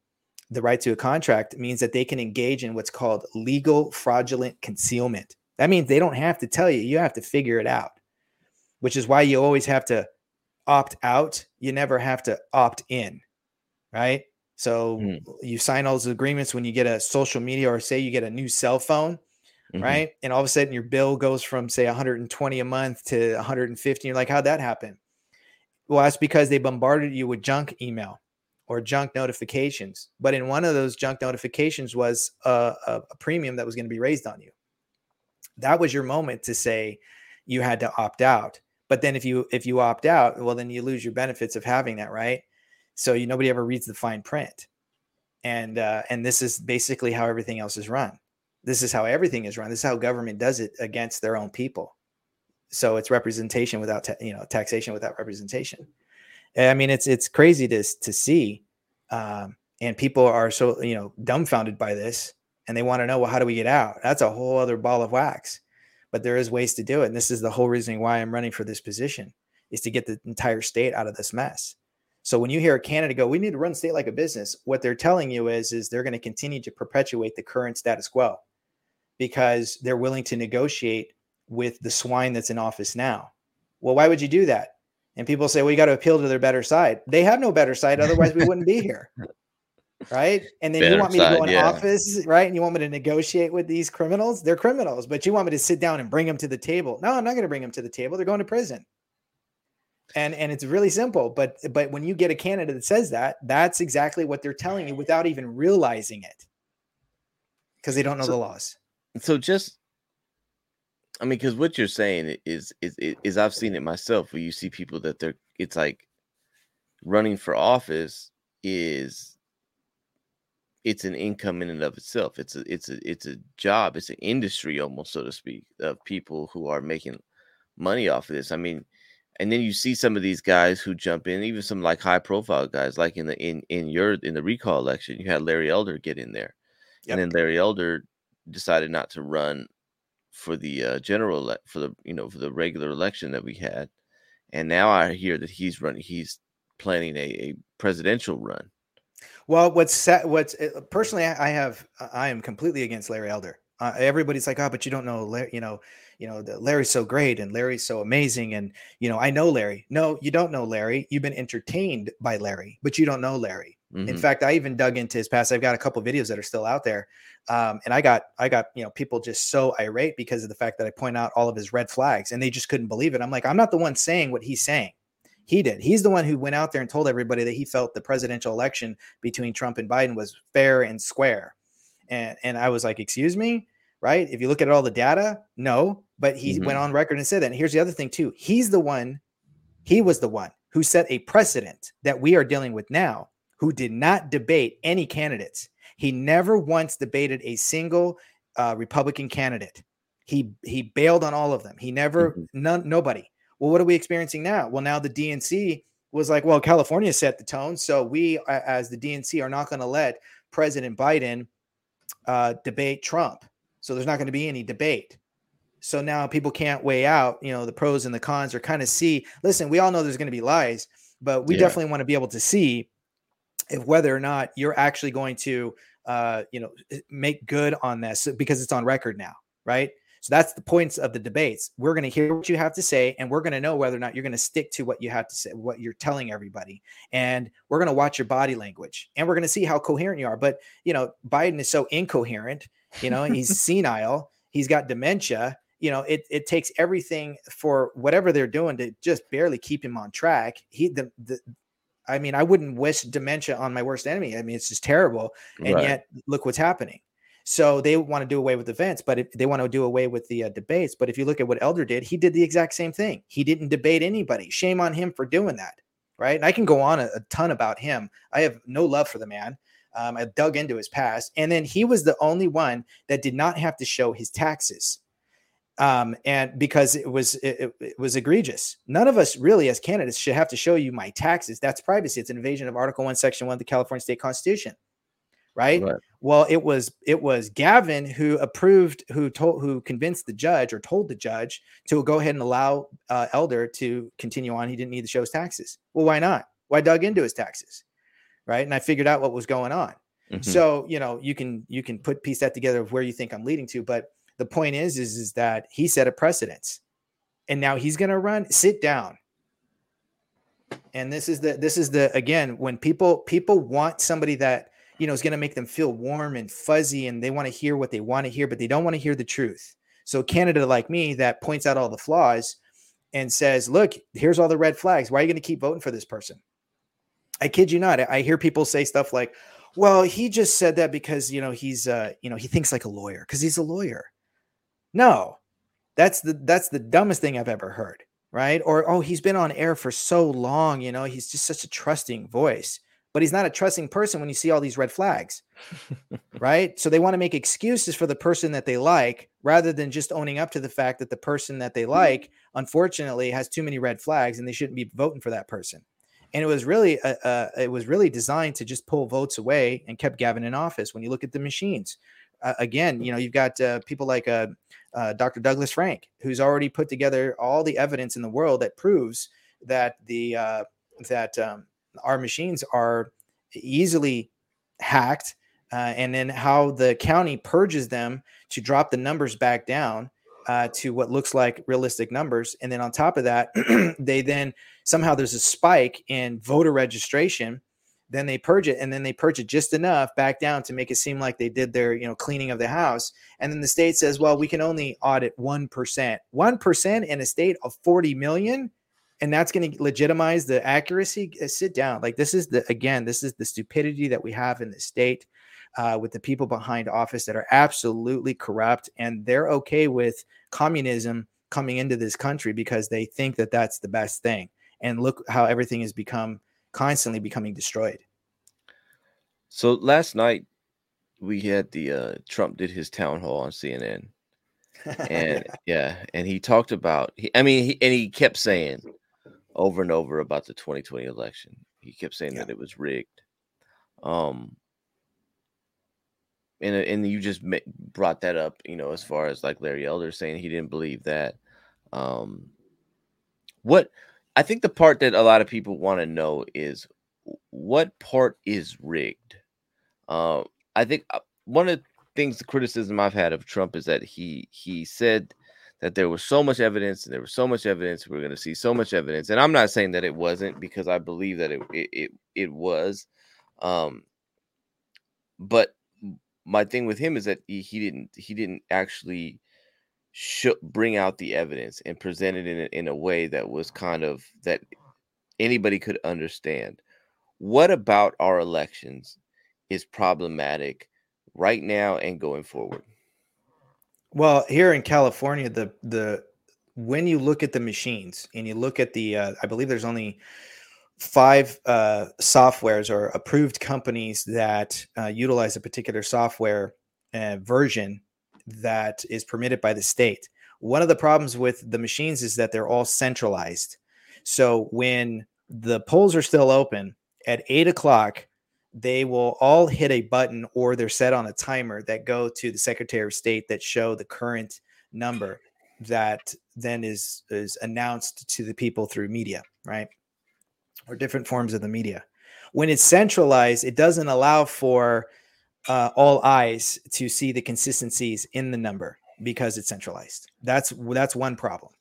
the right to a contract means that they can engage in what's called legal fraudulent concealment. That means they don't have to tell you; you have to figure it out. Which is why you always have to opt out. You never have to opt in, right? So mm. you sign all those agreements when you get a social media or say you get a new cell phone mm-hmm. right? And all of a sudden your bill goes from say 120 a month to 150. You're like, how'd that happen? Well, that's because they bombarded you with junk email or junk notifications. But in one of those junk notifications was a, a, a premium that was going to be raised on you. That was your moment to say you had to opt out. But then if you if you opt out, well, then you lose your benefits of having that, right? So you nobody ever reads the fine print, and uh, and this is basically how everything else is run. This is how everything is run. This is how government does it against their own people. So it's representation without ta- you know taxation without representation. I mean, it's it's crazy to to see, um, and people are so you know dumbfounded by this, and they want to know, well, how do we get out? That's a whole other ball of wax, but there is ways to do it, and this is the whole reason why I'm running for this position is to get the entire state out of this mess. So when you hear a candidate go, we need to run state like a business, what they're telling you is is they're going to continue to perpetuate the current status quo because they're willing to negotiate with the swine that's in office now. Well, why would you do that? And people say, well, you got to appeal to their better side. They have no better side. Otherwise, we wouldn't be here. Right. And then better you want me to go in yeah. office, right? And you want me to negotiate with these criminals? They're criminals, but you want me to sit down and bring them to the table. No, I'm not going to bring them to the table. They're going to prison. And and it's really simple. But but when you get a candidate that says that, that's exactly what they're telling you without even realizing it. Because they don't know so, the laws. So just I mean, because what you're saying is, is is I've seen it myself where you see people that they're it's like running for office is it's an income in and of itself. It's a it's a it's a job. It's an industry almost, so to speak, of people who are making money off of this. I mean, and then you see some of these guys who jump in, even some like high profile guys, like in the in in your in the recall election, you had Larry Elder get in there, yep. and then Larry Elder decided not to run for the uh, general for the you know for the regular election that we had, and now I hear that he's running. He's planning a, a presidential run. Well, what's what's eh, personally, I have I am completely against Larry Elder. Uh, everybody's like, oh, but you don't know, Larry, you know, you know, Larry's so great and Larry's so amazing, and you know, I know Larry. No, you don't know Larry. You've been entertained by Larry, but you don't know Larry. Mm-hmm. In fact, I even dug into his past. I've got a couple videos that are still out there, um, and I got I got you know people just so irate because of the fact that I point out all of his red flags, and they just couldn't believe it. I'm like, I'm not the one saying what he's saying. He did. He's the one who went out there and told everybody that he felt the presidential election between Trump and Biden was fair and square. And and I was like, excuse me, right? If you look at all the data, no. But he mm-hmm. went on record and said that. And here's the other thing too. He's the one. He was the one who set a precedent that we are dealing with now who did not debate any candidates. He never once debated a single uh, Republican candidate. He he bailed on all of them. He never mm-hmm. none nobody. Well, what are we experiencing now? Well, now the DNC was like, well, California set the tone, so we as the DNC are not going to let President Biden uh, debate Trump. So there's not going to be any debate. So now people can't weigh out, you know, the pros and the cons or kind of see. Listen, we all know there's going to be lies, but we yeah. definitely want to be able to see if whether or not you're actually going to uh, you know make good on this because it's on record now right? So that's the points of the debates. We're going to hear what you have to say and we're going to know whether or not you're going to stick to what you have to say what you're telling everybody. And we're going to watch your body language and we're going to see how coherent you are. But you know biden is so incoherent you know he's senile he's got dementia you know it, it takes everything for whatever they're doing to just barely keep him on track. He the, the I mean, I wouldn't wish dementia on my worst enemy. I mean, it's just terrible. And right. yet, look what's happening. So they want to do away with events, but if they want to do away with the uh, debates. But if you look at what Elder did, he did the exact same thing. He didn't debate anybody. Shame on him for doing that. Right. And I can go on a, a ton about him. I have no love for the man. Um, I dug into his past. And then he was the only one that did not have to show his taxes um, and because it was it, it, was egregious. None of us really, as candidates, should have to show you my taxes. That's privacy. It's an invasion of Article One, Section One of the California State Constitution. Right? right? Well, it was it was Gavin who approved, who told, who convinced the judge or told the judge to go ahead and allow uh, Elder to continue on. He didn't need to show his taxes. Well, why not? Why dug into his taxes? Right? And I figured out what was going on. Mm-hmm. So you know, you can you can put piece that together of where you think I'm leading to, but the point is, is, is that he set a precedence and now he's going to run sit down. And this is the, this is the, again, when people, people want somebody that, you know, is going to make them feel warm and fuzzy and they want to hear what they want to hear, but they don't want to hear the truth. So Canada like me that points out all the flaws and says, look, here's all the red flags. Why are you going to keep voting for this person? I kid you not. I hear people say stuff like, well, he just said that because, you know, he's, uh, you know, he thinks like a lawyer because he's a lawyer. No, that's the that's the dumbest thing I've ever heard. right? Or, oh, he's been on air for so long, you know, he's just such a trusting voice, but he's not a trusting person when you see all these red flags, right? So they want to make excuses for the person that they like rather than just owning up to the fact that the person that they like, unfortunately, has too many red flags and they shouldn't be voting for that person. And it was really, uh, uh, it was really designed to just pull votes away and kept Gavin in office. When you look at the machines, uh, again, you know, you've got uh, people like uh, uh, Dr. Douglas Frank, who's already put together all the evidence in the world that proves that the uh, that um, our machines are easily hacked, uh, and then how the county purges them to drop the numbers back down to what looks like realistic numbers, and then on top of that, they then somehow there's a spike in voter registration then they purge it and then they purge it just enough back down to make it seem like they did their you know cleaning of the house. And then the state says well we can only audit 1% 1% in a state of 40 million? And that's going to legitimize the accuracy? Uh, sit down. Like this is the again this is the stupidity that we have in the state uh, with the people behind office that are absolutely corrupt and they're okay with communism coming into this country because they think that that's the best thing. And look how everything has become constantly becoming destroyed. So last night we had the uh, Trump did his town hall on CNN, and yeah, and he talked about. He, I mean, he, and he kept saying over and over about the 2020 election. He kept saying yeah. that it was rigged. Um, and uh, and you just brought that up, you know, as far as like Larry Elder saying he didn't believe that. Um, what I think the part that a lot of people want to know is what part is rigged. Uh, I think uh, one of the things, the criticism I've had of Trump is that he he said that there was so much evidence and there was so much evidence we are going to see so much evidence and i'm not saying that it wasn't because i believe that it it it, it was um but my thing with him is that he, he didn't he didn't actually should bring out the evidence and present it in a, in a way that was kind of that anybody could understand. What about our elections is problematic right now and going forward? Well, here in California, the the when you look at the machines and you look at the, uh, I believe there's only five uh, softwares or approved companies that uh, utilize a particular software uh, version that is permitted by the state. One of the problems with the machines is that they're all centralized. So when the polls are still open at eight o'clock, they will all hit a button or they're set on a timer that go to the Secretary of State that show the current number that then is is announced to the people through media, right? Or different forms of the media. When it's centralized, it doesn't allow for uh, all eyes to see the consistencies in the number because it's centralized. That's that's one problem.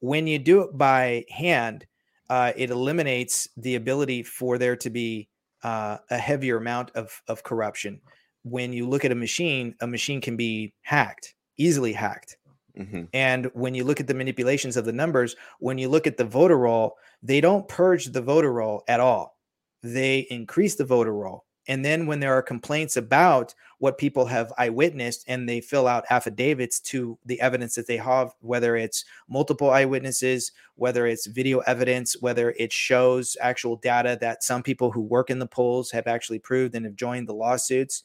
When you do it by hand, uh, it eliminates the ability for there to be uh, a heavier amount of of corruption. When you look at a machine, a machine can be hacked, easily hacked. Mm-hmm. And when you look at the manipulations of the numbers, when you look at the voter roll, they don't purge the voter roll at all. They increase the voter roll and then when there are complaints about what people have eyewitnessed and they fill out affidavits to the evidence that they have, whether it's multiple eyewitnesses, whether it's video evidence, whether it shows actual data that some people who work in the polls have actually proved and have joined the lawsuits,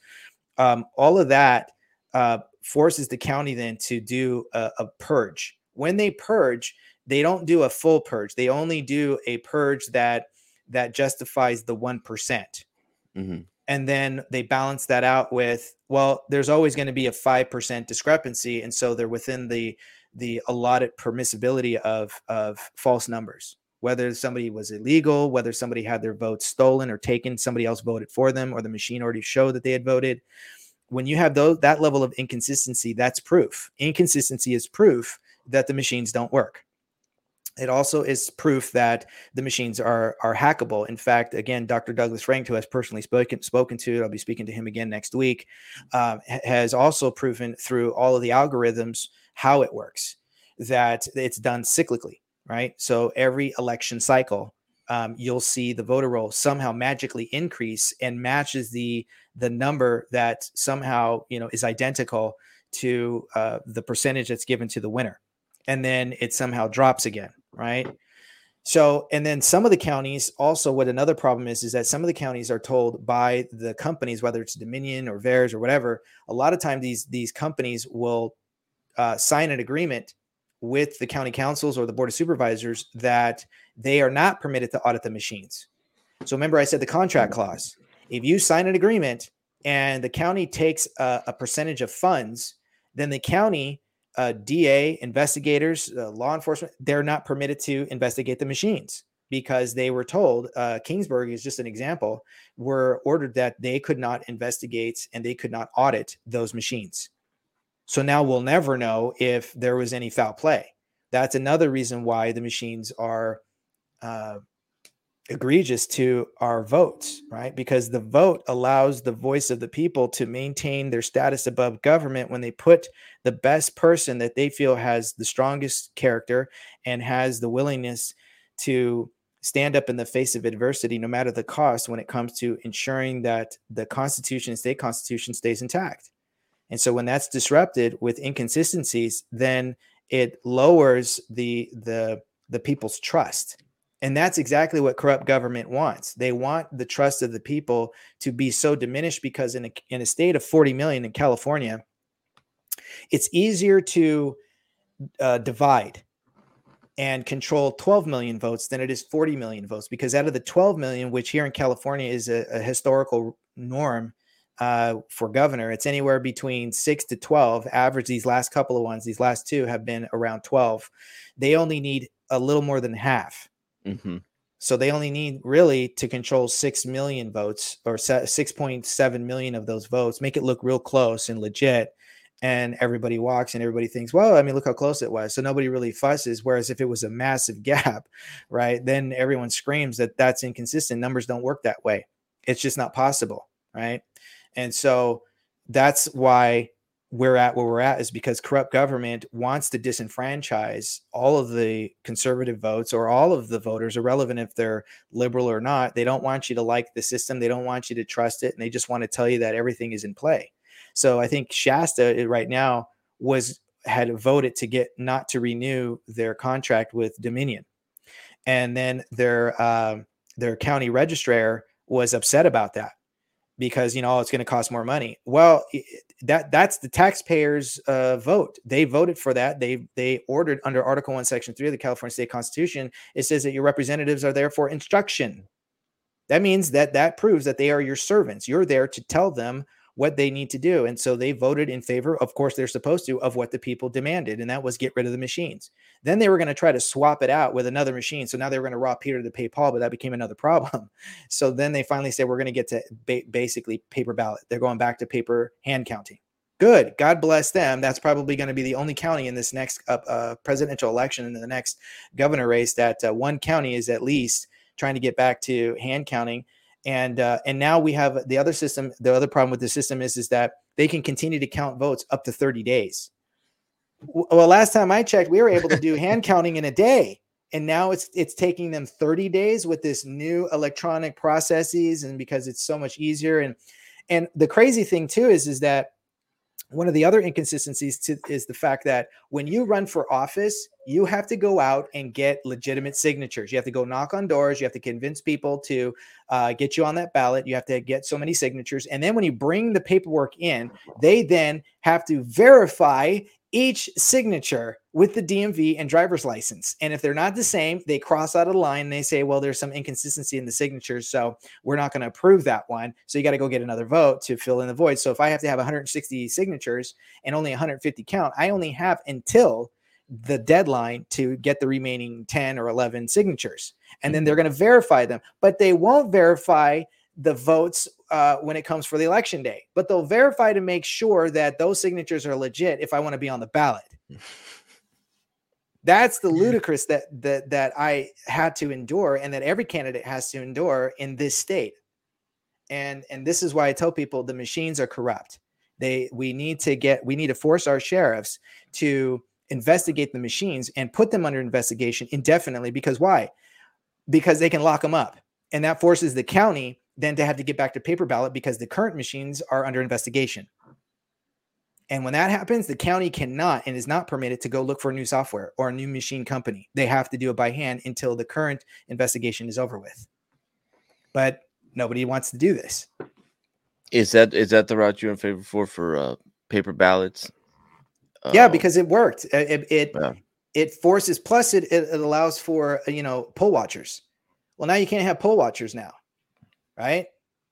um, all of that uh, forces the county then to do a, a purge. When they purge, they don't do a full purge. They only do a purge that that justifies the one percent Mm-hmm. And then they balance that out with, well, there's always going to be a 5% discrepancy. And so they're within the, the allotted permissibility of, of false numbers, whether somebody was illegal, whether somebody had their vote stolen or taken, somebody else voted for them, or the machine already showed that they had voted. When you have those, that level of inconsistency, that's proof. Inconsistency is proof that the machines don't work it also is proof that the machines are are hackable. In fact, again, Dr. Douglas Frank, who has personally spoken spoken to, I'll be speaking to him again next week, um, has also proven through all of the algorithms how it works. That it's done cyclically, right? So every election cycle, um, you'll see the voter roll somehow magically increase and matches the the number that somehow you know is identical to uh, the percentage that's given to the winner, and then it somehow drops again right? So, and then some of the counties also, what another problem is, is that some of the counties are told by the companies, whether it's Dominion or VAERS or whatever, a lot of times these these companies will uh, sign an agreement with the county councils or the board of supervisors that they are not permitted to audit the machines. So remember, I said the contract clause. If you sign an agreement and the county takes a, a percentage of funds, then the county uh, DA, investigators, uh, law enforcement, they're not permitted to investigate the machines because they were told, uh, Kingsburg is just an example, were ordered that they could not investigate and they could not audit those machines. So now we'll never know if there was any foul play. That's another reason why the machines are uh, egregious to our votes, right? Because the vote allows the voice of the people to maintain their status above government when they put the best person that they feel has the strongest character and has the willingness to stand up in the face of adversity, no matter the cost, when it comes to ensuring that the Constitution state constitution stays intact. And so when that's disrupted with inconsistencies, then it lowers the the the people's trust and that's exactly what corrupt government wants. They want the trust of the people to be so diminished because in a, in a state of 40 million in California, it's easier to uh, divide and control 12 million votes than it is 40 million votes because out of the 12 million, which here in California is a, a historical norm uh, for governor, it's anywhere between six to 12. Average these last couple of ones, these last two have been around 12. They only need a little more than half Mm-hmm. So they only need really to control 6 million votes or 6.7 million of those votes, make it look real close and legit. And everybody walks and everybody thinks, well, I mean, look how close it was. So nobody really fusses. Whereas if it was a massive gap, right, then everyone screams that that's inconsistent. Numbers don't work that way. It's just not possible. Right. And so that's why we're at where we're at is because corrupt government wants to disenfranchise all of the conservative votes or all of the voters, irrelevant if they're liberal or not. They don't want you to like the system, they don't want you to trust it, and they just want to tell you that everything is in play. So I think Shasta uh, right now was had voted to get not to renew their contract with Dominion, and then their uh, their county registrar was upset about that because you know oh, it's going to cost more money. Well, that that's the taxpayers' uh, vote. They voted for that. They they ordered under Article One, Section Three of the California State Constitution. It says that your representatives are there for instruction. That means that that proves that they are your servants. You're there to tell them what they need to do. And so they voted in favor, of course, they're supposed to, of what the people demanded. And that was get rid of the machines. Then they were going to try to swap it out with another machine. So now they were going to rob Peter to pay Paul, but that became another problem. So then they finally said, we're going to get to ba- basically paper ballot. They're going back to paper hand counting. Good. God bless them. That's probably going to be the only county in this next uh, uh, presidential election and the next governor race that uh, one county is at least trying to get back to hand counting and uh, and now we have the other system. The other problem with the system is is that they can continue to count votes up to 30 days. Well, last time I checked, we were able to do hand counting in a day, and now it's it's taking them 30 days with this new electronic processes, and because it's so much easier. And and the crazy thing too is is that one of the other inconsistencies to, is the fact that when you run for office, you have to go out and get legitimate signatures. You have to go knock on doors. You have to convince people to uh, get you on that ballot. You have to get so many signatures. And then when you bring the paperwork in, they then have to verify each signature with the DMV and driver's license. And if they're not the same, they cross out a line and they say, well, there's some inconsistency in the signatures. So we're not going to approve that one. So you got to go get another vote to fill in the void. So if I have to have 160 signatures and only 150 count, I only have until the deadline to get the remaining 10 or 11 signatures. And then they're mm-hmm. going to verify them, but they won't verify the votes uh, when it comes for the election day, but they'll verify to make sure that those signatures are legit if I want to be on the ballot. That's the ludicrous that that that I had to endure and that every candidate has to endure in this state. And and this is why I tell people the machines are corrupt. They we need to get we need to force our sheriffs to investigate the machines and put them under investigation indefinitely because why? Because they can lock them up. And that forces the county then to have to get back to paper ballot because the current machines are under investigation. And when that happens, the county cannot and is not permitted to go look for new software or a new machine company. They have to do it by hand until the current investigation is over with. But nobody wants to do this. Is that is that the route you're in favor for for uh, paper ballots? yeah, Uh, because it worked. Uh, It it, Yeah. it forces plus it, it it allows for uh, you know poll watchers. Well, now you can't have poll watchers now, right?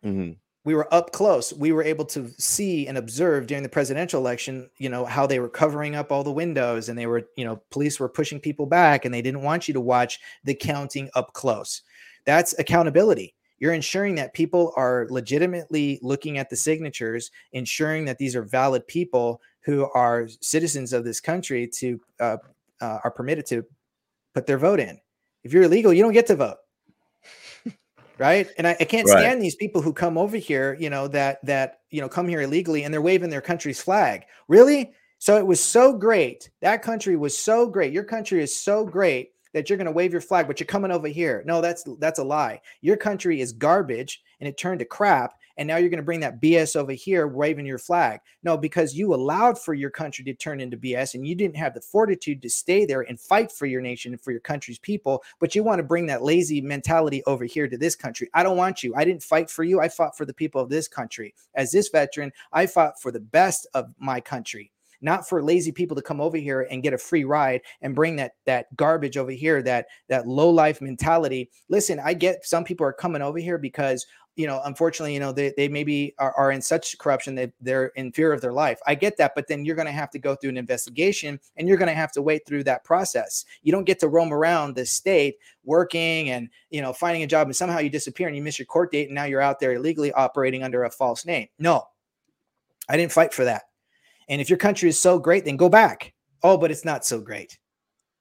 mhm. we were up close. We were able to see and observe during the presidential election, you know, how they were covering up all the windows and they were, you know, police were pushing people back and they didn't want you to watch the counting up close. That's accountability. You're ensuring that people are legitimately looking at the signatures, ensuring that these are valid people who are citizens of this country to uh, uh, are permitted to put their vote in. If you're illegal, you don't get to vote right? And I, I can't Right. stand these people who come over here you know that that you know come here illegally and they're waving their country's flag. Really? So it was so great. That country was so great. Your country is so great that you're going to wave your flag but you're coming over here. No that's that's a lie. Your country is garbage and it turned to crap and now you're going to bring that bs over here waving your flag. No because you allowed for your country to turn into bs and you didn't have the fortitude to stay there and fight for your nation and for your country's people but you want to bring that lazy mentality over here to this country. I don't want you. I didn't fight for you. I fought for the people of this country. As this veteran i fought for the best of my country not for lazy people to come over here and get a free ride and bring that that garbage over here that that low life mentality. Listen i get some people are coming over here because you know unfortunately you know they, they maybe are, are in such corruption that they're in fear of their life. I get that but then you're going to have to go through an investigation and you're going to have to wait through that process. You don't get to roam around the state working and you know finding a job and somehow you disappear and you miss your court date and now you're out there illegally operating under a false name. No. I didn't fight for that. And if your country is so great then go back. Oh but it's not so great.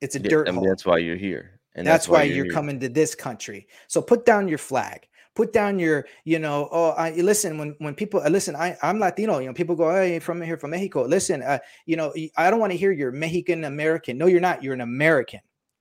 It's a Yeah, dirt I mean, hole. that's why you're here, and that's, why, you're, here. coming to this country. So put down your flag. Put down your, you know, oh, I listen. When when people uh, listen, I I'm Latino. You know, people go, hey, from here from Mexico. Listen, uh, you know, I don't want to hear you're Mexican American. No, you're not. You're an American.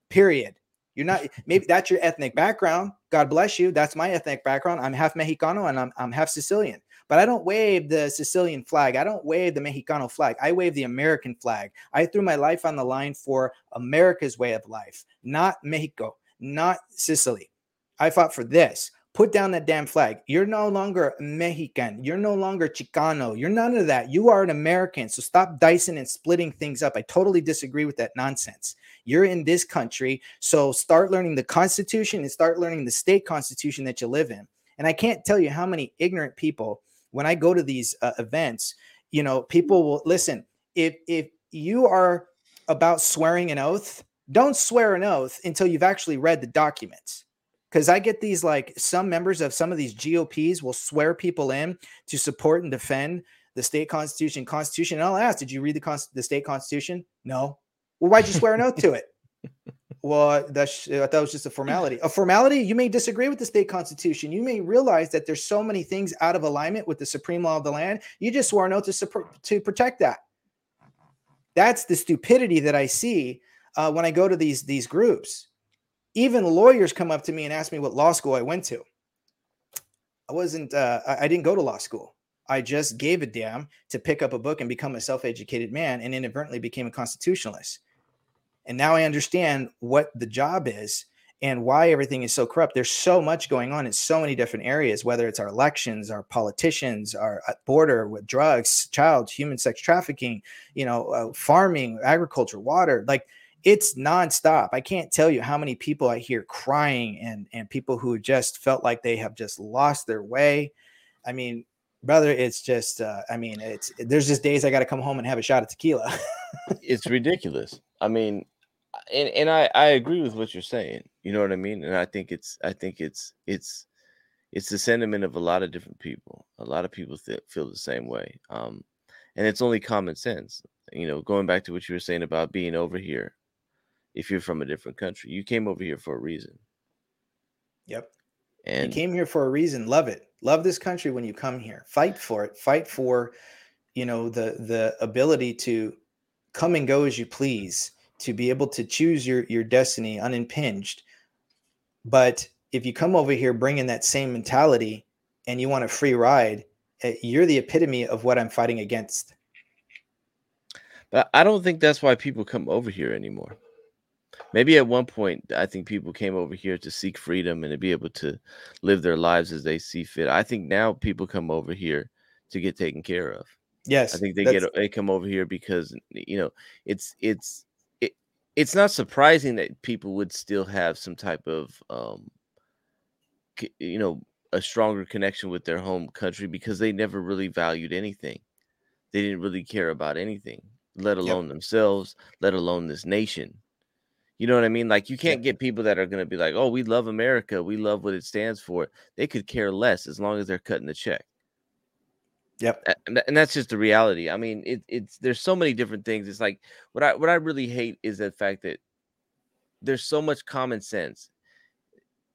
Period. You're not. Maybe that's your ethnic background. God bless you. That's my ethnic background. I'm half Mexicano and I'm I'm half Sicilian. But I don't wave the Sicilian flag. I don't wave the Mexicano flag. I wave the American flag. I threw my life on the line for America's way of life, not Mexico, not Sicily. I fought for this. Put down that damn flag. You're no longer Mexican. You're no longer Chicano. You're none of that. You are an American. So stop dicing and splitting things up. I totally disagree with that nonsense. You're in this country. So start learning the Constitution and start learning the state constitution that you live in. And I can't tell you how many ignorant people, when I go to these uh, events, you know, people will listen. If if you are about swearing an oath, don't swear an oath until you've actually read the documents. Because I get these like some members of some of these GOPs will swear people in to support and defend the state constitution. Constitution. And I'll ask, did you read the const- the state constitution? No. Well, why'd you swear an oath to it? Well, that's I thought it was just a formality. A formality. You may disagree with the state constitution. You may realize that there's so many things out of alignment with the supreme law of the land. You just swore an oath to support, to protect that. That's the stupidity that I see uh, when I go to these these groups. Even lawyers come up to me and ask me what law school I went to. I wasn't. Uh, I, didn't go to law school. I just gave a damn to pick up a book and become a self-educated man, and inadvertently became a constitutionalist. And now I understand what the job is and why everything is so corrupt. There's so much going on in so many different areas, whether it's our elections, our politicians, our uh, border with drugs, child, human sex trafficking, you know, uh, farming, agriculture, water. Like it's nonstop. I can't tell you how many people I hear crying and and people who just felt like they have just lost their way. I mean, brother, it's just. Uh, I mean, it's there's just days I got to come home and have a shot of tequila. it's ridiculous. I mean, and and I I agree with what you're saying. You know what I mean? And I think it's I think it's it's it's the sentiment of a lot of different people. A lot of people th- feel the same way. Um, and it's only common sense. You know, going back to what you were saying about being over here. If you're from a different country, you came over here for a reason. yep. And you came here for a reason. Love it. Love this country when you come here. Fight for it. Fight for, you know, the the ability to come and go as you please, to be able to choose your your destiny unimpinged. But if you come over here bringing that same mentality and you want a free ride, eh, you're the epitome of what I'm fighting against. But I don't think that's why people come over here anymore. Maybe at one point, I think people came over here to seek freedom and to be able to live their lives as they see fit. I think now people come over here to get taken care of. Yes, I think they get they come over here because you know it's it's it, it's not surprising that people would still have some type of um you know a stronger connection with their home country because they never really valued anything. They didn't really care about anything, let alone yep. themselves, let alone this nation. You know what I mean? Like you can't get people that are going to be like, "Oh, we love America. We love what it stands for." They could care less as long as they're cutting the check. Yep. And that's just the reality. I mean, it, it's there's so many different things. It's like what I what I really hate is the fact that there's so much common sense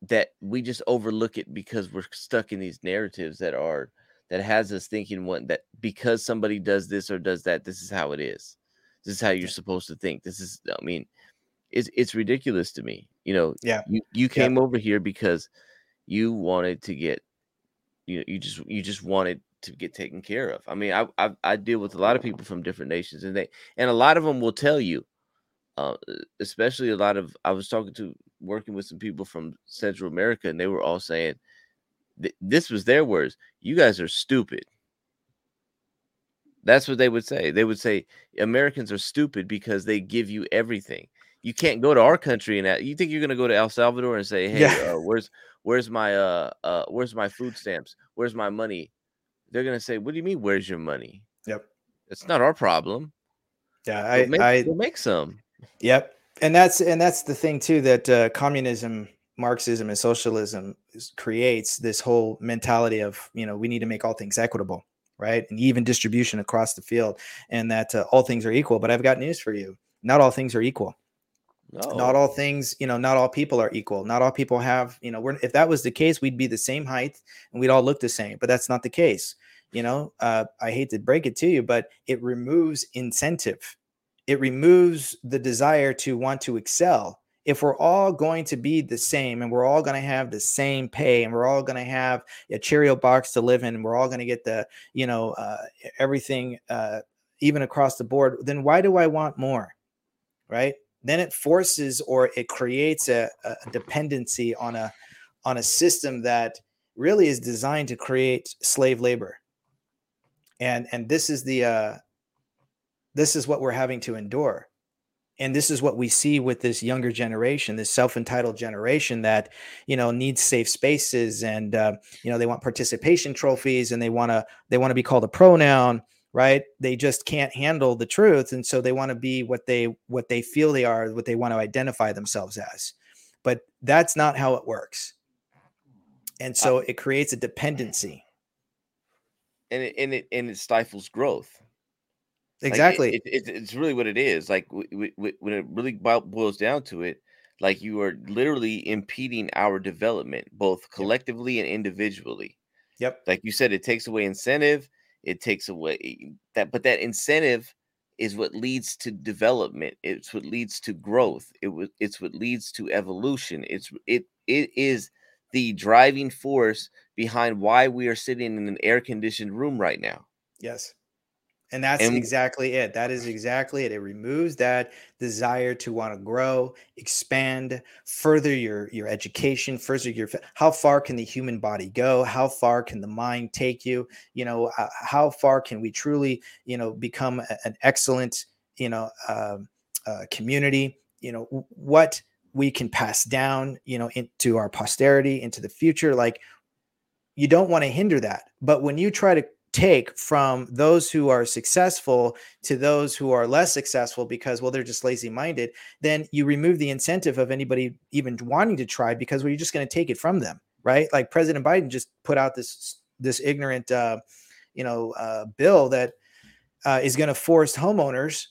that we just overlook it because we're stuck in these narratives that are that has us thinking one that because somebody does this or does that, this is how it is. This is how you're supposed to think. This is, I mean, it's it's ridiculous to me. You know, yeah. You you came yeah. over here because you wanted to get, you know, you just you just wanted to get taken care of. I mean, I, I I deal with a lot of people from different nations, and they and a lot of them will tell you, uh, especially a lot of I was talking to working with some people from Central America, and they were all saying th- this was their words. You guys are stupid. That's what they would say. They would say Americans are stupid because they give you everything. You can't go to our country and you think you're going to go to El Salvador and say, "Hey, yeah. uh, where's where's my uh uh where's my food stamps? Where's my money?" they're gonna say, "What do you mean? Where's your money?" Yep, it's not our problem. Yeah, I make, I make some. Yep, and that's and that's the thing too that uh, communism, Marxism, and socialism creates this whole mentality of you know we need to make all things equitable, right, and even distribution across the field, and that uh, all things are equal. But I've got news for you: not all things are equal. No. Not all things, you know, not all people are equal. Not all people have, you know, we're, if that was the case, we'd be the same height and we'd all look the same, but that's not the case. You know, uh, I hate to break it to you, but it removes incentive. It removes the desire to want to excel. If we're all going to be the same and we're all going to have the same pay and we're all going to have a Cheerio box to live in and we're all going to get the, you know, uh, everything uh, even across the board, then why do I want more? Right then it forces or it creates a, a dependency on a on a system that really is designed to create slave labor. And and this is the uh this is what we're having to endure. And this is what we see with this younger generation this self-entitled generation that you know needs safe spaces and uh, you know they want participation trophies and they want to they want to be called a pronoun right? They just can't handle the truth and so they want to be what they what they feel they are what they want to identify themselves as. But that's not how it works. And so it creates a dependency. And it and it and it stifles growth. Exactly like it, it, it's really what it is. Like when it really boils down to it like you are literally impeding our development both collectively and individually. Yep. Like you said it takes away incentive it takes away eh, that but that incentive is what leads to development it's what leads to growth it was it's what leads to evolution it's it it is the driving force behind why we are sitting in an air conditioned room right now. Yes and that's and, exactly it. That is exactly it. It removes that desire to want to grow, expand, further your your education, further your how far can the human body go? How far can the mind take you? You know, uh, how far can we truly, you know, become a, an excellent, you know, uh, uh, community? You know, what we can pass down, you know, into our posterity, into the future. Like, you don't want to hinder that. But when you try to take from those who are successful to those who are less successful because well they're just lazy minded then you remove the incentive of anybody even wanting to try because well, you're just going to take it from them right? Like president biden just put out this this ignorant uh, you know uh, bill that uh, is going to force homeowners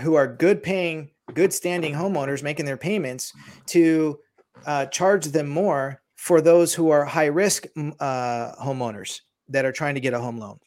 who are good paying good standing homeowners making their payments to uh, charge them more for those who are high risk uh, homeowners that are trying to get a home loan.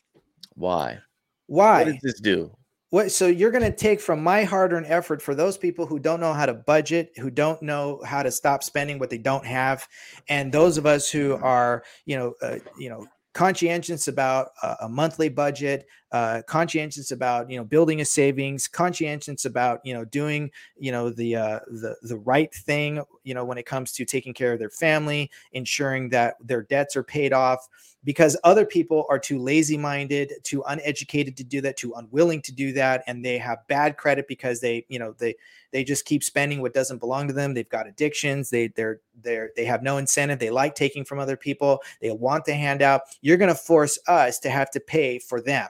Why? Why? What does this do? What so you're going to take from my hard-earned effort for those people who don't know how to budget, who don't know how to stop spending what they don't have, and those of us who are, you know, uh, you know, conscientious about a, a monthly budget, uh, conscientious about you know building a savings, conscientious about you know doing you know the uh, the the right thing you know when it comes to taking care of their family, ensuring that their debts are paid off, because other people are too lazy minded, too uneducated to do that, too unwilling to do that, and they have bad credit because they you know they they just keep spending what doesn't belong to them. They've got addictions. They they're they're they have no incentive. They like taking from other people. They want the handout. You're going to force us to have to pay for them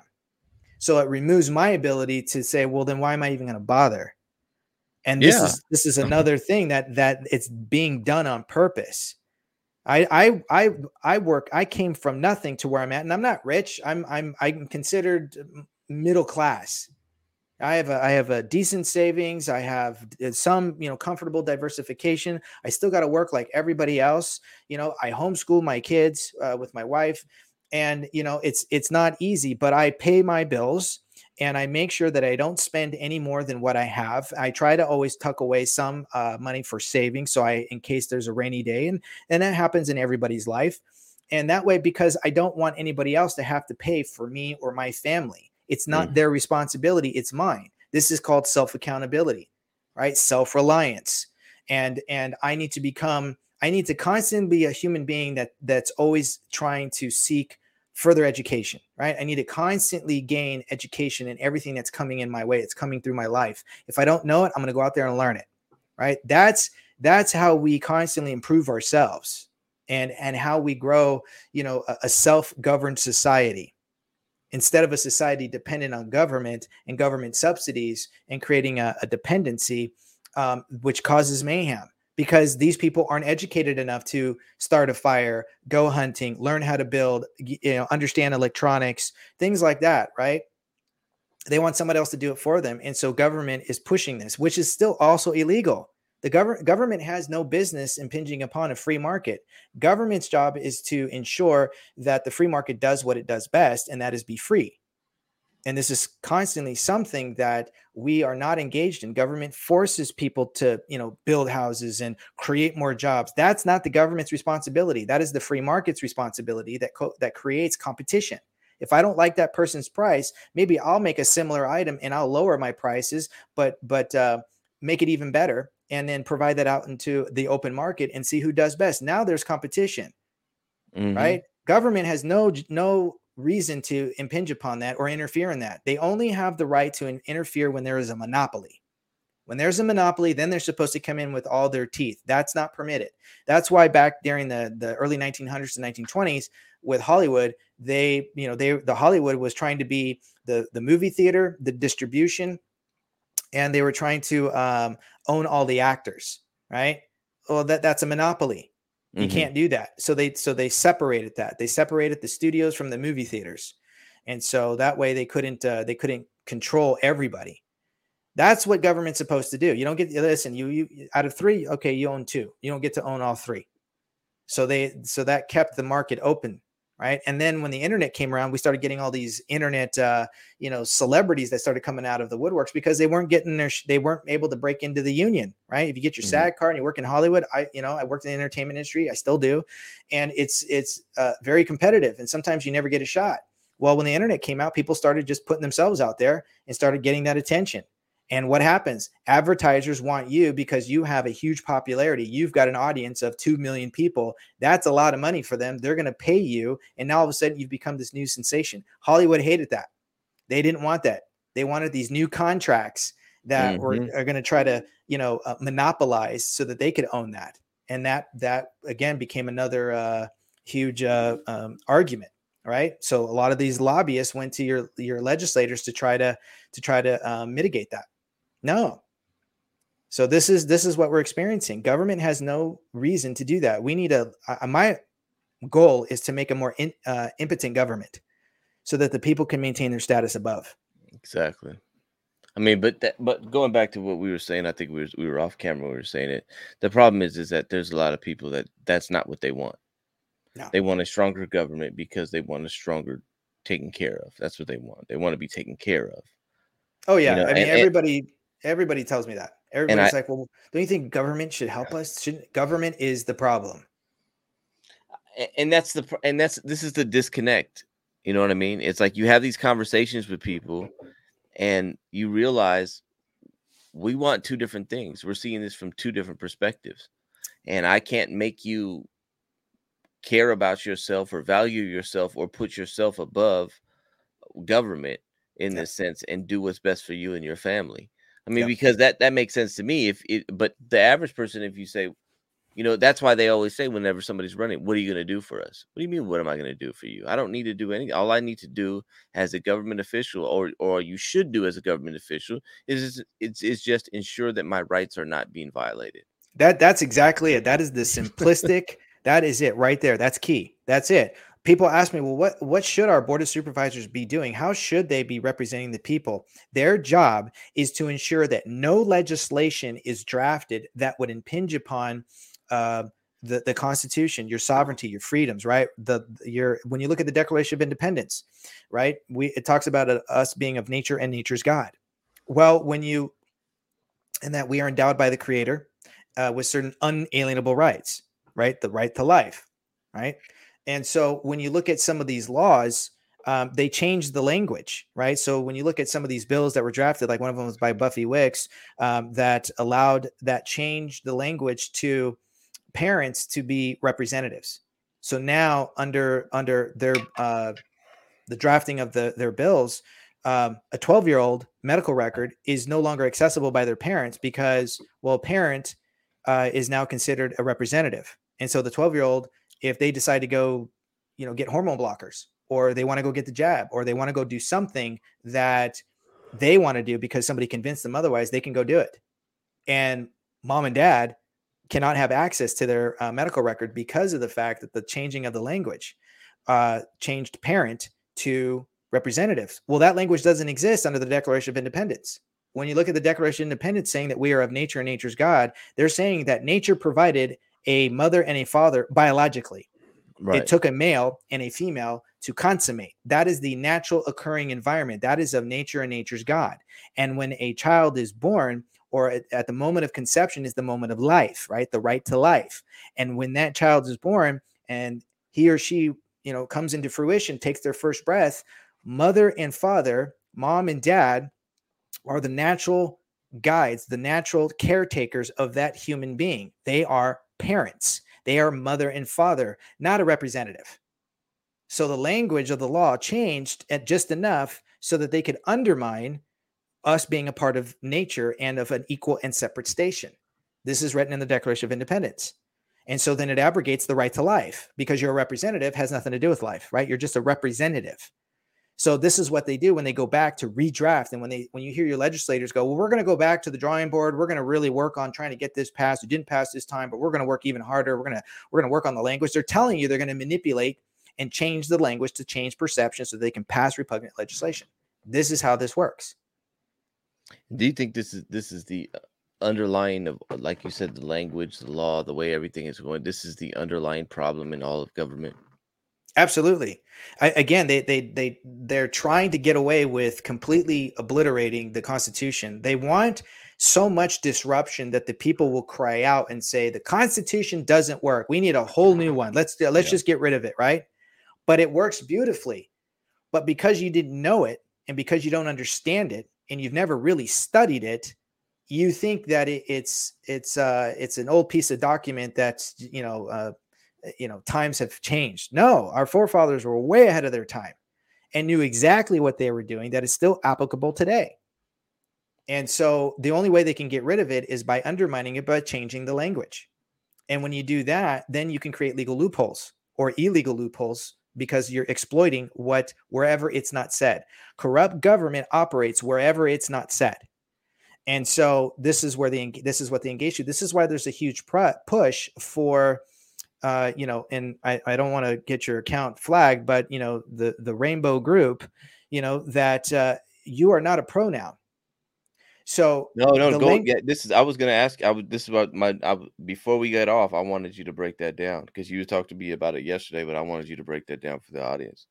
so it removes my ability to say, well, then why am I even going to bother? And this yeah. is this is another thing that that it's being done on purpose. I I I I work. I came from nothing to where I'm at, and I'm not rich. I'm I'm I'm considered middle class. I have a I have a decent savings. I have uh, some you know comfortable diversification. I still got to work like everybody else. You know, I homeschool my kids uh, with my wife and you know it's it's not easy but i pay my bills and i make sure that i don't spend any more than what i have. I try to always tuck away some uh, money for saving, so i in case there's a rainy day and and that happens in everybody's life. And that way because i don't want anybody else to have to pay for me or my family. It's not mm. their responsibility it's mine. This is called self accountability right? Self reliance and and i need to become I need to constantly be a human being that that's always trying to seek further education, right? I need to constantly gain education in everything that's coming in my way. It's coming through my life. If I don't know it, I'm going to go out there and learn it, right? That's that's how we constantly improve ourselves and and how we grow, you know, a, a self-governed society instead of a society dependent on government and government subsidies and creating a, a dependency um, which causes mayhem because these people aren't educated enough to start a fire, go hunting, learn how to build, you know, understand electronics, things like that, right? They want somebody else to do it for them. And so government is pushing this, which is still also illegal. The government government has no business impinging upon a free market. Government's job is to ensure that the free market does what it does best, and that is be free and this is constantly something that we are not engaged in. Government forces people to you know build houses and create more jobs. That's not the government's responsibility. That is the free market's responsibility that co- that creates competition. If i don't like that person's price maybe i'll make a similar item and i'll lower my prices but but uh, make it even better and then provide that out into the open market and see who does best. Now there's competition mm-hmm. right? Government has no no reason to impinge upon that or interfere in that. They only have the right to interfere when there is a monopoly. When there's a monopoly, then they're supposed to come in with all their teeth. That's not permitted. That's why back during the, the early 1900s and 1920s with Hollywood, they, you know, they the Hollywood was trying to be the the movie theater, the distribution, and they were trying to um, own all the actors, right? Well, that that's a monopoly. You mm-hmm. can't do that. So they so they separated that. They separated the studios from the movie theaters, and so that way they couldn't uh, they couldn't control everybody. That's what government's supposed to do. You don't get listen. You you out of three, okay, you own two. You don't get to own all three. So they so that kept the market open right? And then when the internet came around we started getting all these internet uh, you know celebrities that started coming out of the woodworks because they weren't getting their they weren't able to break into the union right? If you get your mm-hmm. sag card and you work in hollywood i you know i worked in the entertainment industry i still do and it's it's uh, very competitive and sometimes you never get a shot. Well when the internet came out people started just putting themselves out there and started getting that attention and what happens? Advertisers want you because you have a huge popularity. You've got an audience of 2 million people. That's a lot of money for them. They're going to pay you. And now all of a sudden, you've become this new sensation. Hollywood hated that. They didn't want that. They wanted these new contracts that mm-hmm. were, are going to try to, you know, uh, monopolize so that they could own that. And that, that again became another uh, huge uh, um, argument right so a lot of these lobbyists went to your your legislators to try to to try to um, mitigate that no. So this is this is what we're experiencing. Government has no reason to do that. We need a, my goal is to make a more in, uh, impotent government so that the people can maintain their status above. Exactly. I mean, but that, but going back to what we were saying, I think we were we were off camera. We were saying it. The problem is, is that there's a lot of people that that's not what they want. No. They want a stronger government because they want a stronger taken care of. That's what they want. They want to be taken care of. Oh yeah, you know? I mean and, everybody Everybody tells me that. Everybody's I, like, "Well, don't you think government should help us? Shouldn't government is the problem?" And that's the and that's this is the disconnect You know what I mean? It's like you have these conversations with people and you realize we want two different things. We're seeing this from two different perspectives. And I can't make you care about yourself or value yourself or put yourself above government in this sense and do what's best for you and your family. I mean, because that that makes sense to me. If it, but the average person, if you say, you know, that's why they always say whenever somebody's running, what are you going to do for us? What do you mean? What am I going to do for you? I don't need to do anything. All I need to do as a government official, or or you should do as a government official, is it's it's just ensure that my rights are not being violated. That that's exactly it. That is the simplistic. that is it right there. That's key. That's it people ask me, well, what what should our board of supervisors be doing? How should they be representing the people? Their job is to ensure that no legislation is drafted that would impinge upon uh, the the Constitution, your sovereignty, your freedoms, right? The your when you look at the Declaration of Independence, right? We it talks about uh, us being of nature and nature's God. Well, when you and that we are endowed by the Creator uh, with certain unalienable rights, right? The right to life, right? And so when you look at some of these laws, um, they changed the language, right? So when you look at some of these bills that were drafted, like one of them was by Buffy Wicks, um, that allowed that changed the language to parents to be representatives. So now under under their uh, the drafting of the their bills, um, a 12 year old medical record is no longer accessible by their parents because well, parent uh, is now considered a representative, and so the 12 year old if they decide to go, you know, get hormone blockers or they want to go get the jab or they want to go do something that they want to do because somebody convinced them otherwise, they can go do it. And mom and dad cannot have access to their uh, medical record because of the fact that the changing of the language uh, changed parent to representatives. Well, that language doesn't exist under the Declaration of Independence. When you look at the Declaration of Independence saying that we are of nature and nature's God, they're saying that nature provided a mother and a father biologically. Right. It took a male and a female to consummate. That is the natural occurring environment. That is of nature and nature's God. And when a child is born, or at, at, the moment of conception, is the moment of life, right? The right to life. And when that child is born and he or she, you know, comes into fruition, takes their first breath, mother and father, mom and dad are the natural guides, the natural caretakers of that human being. They are parents. They are mother and father, not a representative. So the language of the law changed just enough so that they could undermine us being a part of nature and of an equal and separate station. This is written in the Declaration of Independence. And so then it abrogates the right to life because your representative has nothing to do with life, right? You're just a representative. So this is what they do when they go back to redraft, and when they when you hear your legislators go, well, we're going to go back to the drawing board. We're going to really work on trying to get this passed. We didn't pass this time, but we're going to work even harder. We're going to we're going to work on the language. They're telling you they're going to manipulate and change the language to change perception so they can pass repugnant legislation. This is how this works. Do you think this is this is the uh, underlying of like you said the language, the law, the way everything is going? This is the underlying problem in all of government. Absolutely. I, again, they they they they're trying to get away with completely obliterating the Constitution. They want so much disruption that the people will cry out and say the Constitution doesn't work. We need a whole new one. Let's let's yeah. just get rid of it, right? But it works beautifully. But because you didn't know it and because you don't understand it and you've never really studied it, you think that it, it's it's uh it's an old piece of document that's you know uh, uh, Uh, you know times have changed. No our forefathers were way ahead of their time and knew exactly what they were doing that is still applicable today. And so the only way they can get rid of it is by undermining it by changing the language. And when you do that then you can create legal loopholes or illegal loopholes because you're exploiting what wherever it's not said. Corrupt government operates wherever it's not said. And so this is where they this is what they engage to. This is why there's a huge push for uh, you know, and I, I don't want to get your account flagged, but you know, the the rainbow group, you know, that uh, you are not a pronoun. So no, no, go. Link- yeah, this is. I was going to ask. I would. This is about my. I, before we get off, I wanted you to break that down because you talked to me about it yesterday, but I wanted you to break that down for the audience.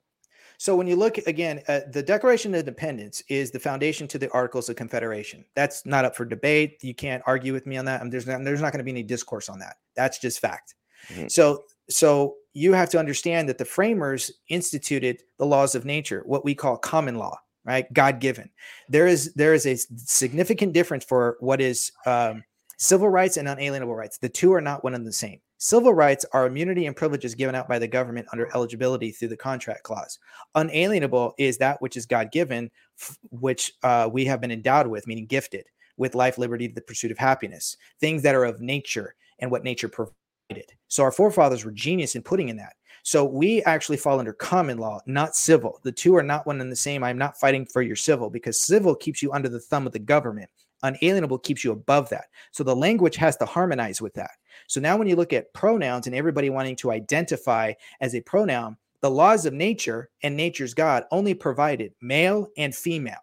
So when you look again, uh, the Declaration of Independence is the foundation to the Articles of Confederation. That's not up for debate. You can't argue with me on that. I mean, there's not, there's not going to be any discourse on that. That's just fact. Mm-hmm. So so you have to understand that the framers instituted the laws of nature, what we call common law, right? God given. There is there is a significant difference for what is um, civil rights and unalienable rights. The two are not one and the same. Civil rights are immunity and privileges given out by the government under eligibility through the contract clause. Unalienable is that which is God given, which uh, we have been endowed with, meaning gifted with life, liberty, the pursuit of happiness, things that are of nature and what nature provides so our forefathers were genius in putting in that. So we actually fall under common law, not civil. The two are not one and the same. I'm not fighting for your civil because civil keeps you under the thumb of the government. Unalienable keeps you above that. So the language has to harmonize with that. So now when you look at pronouns and everybody wanting to identify as a pronoun, the laws of nature and nature's God only provided male and female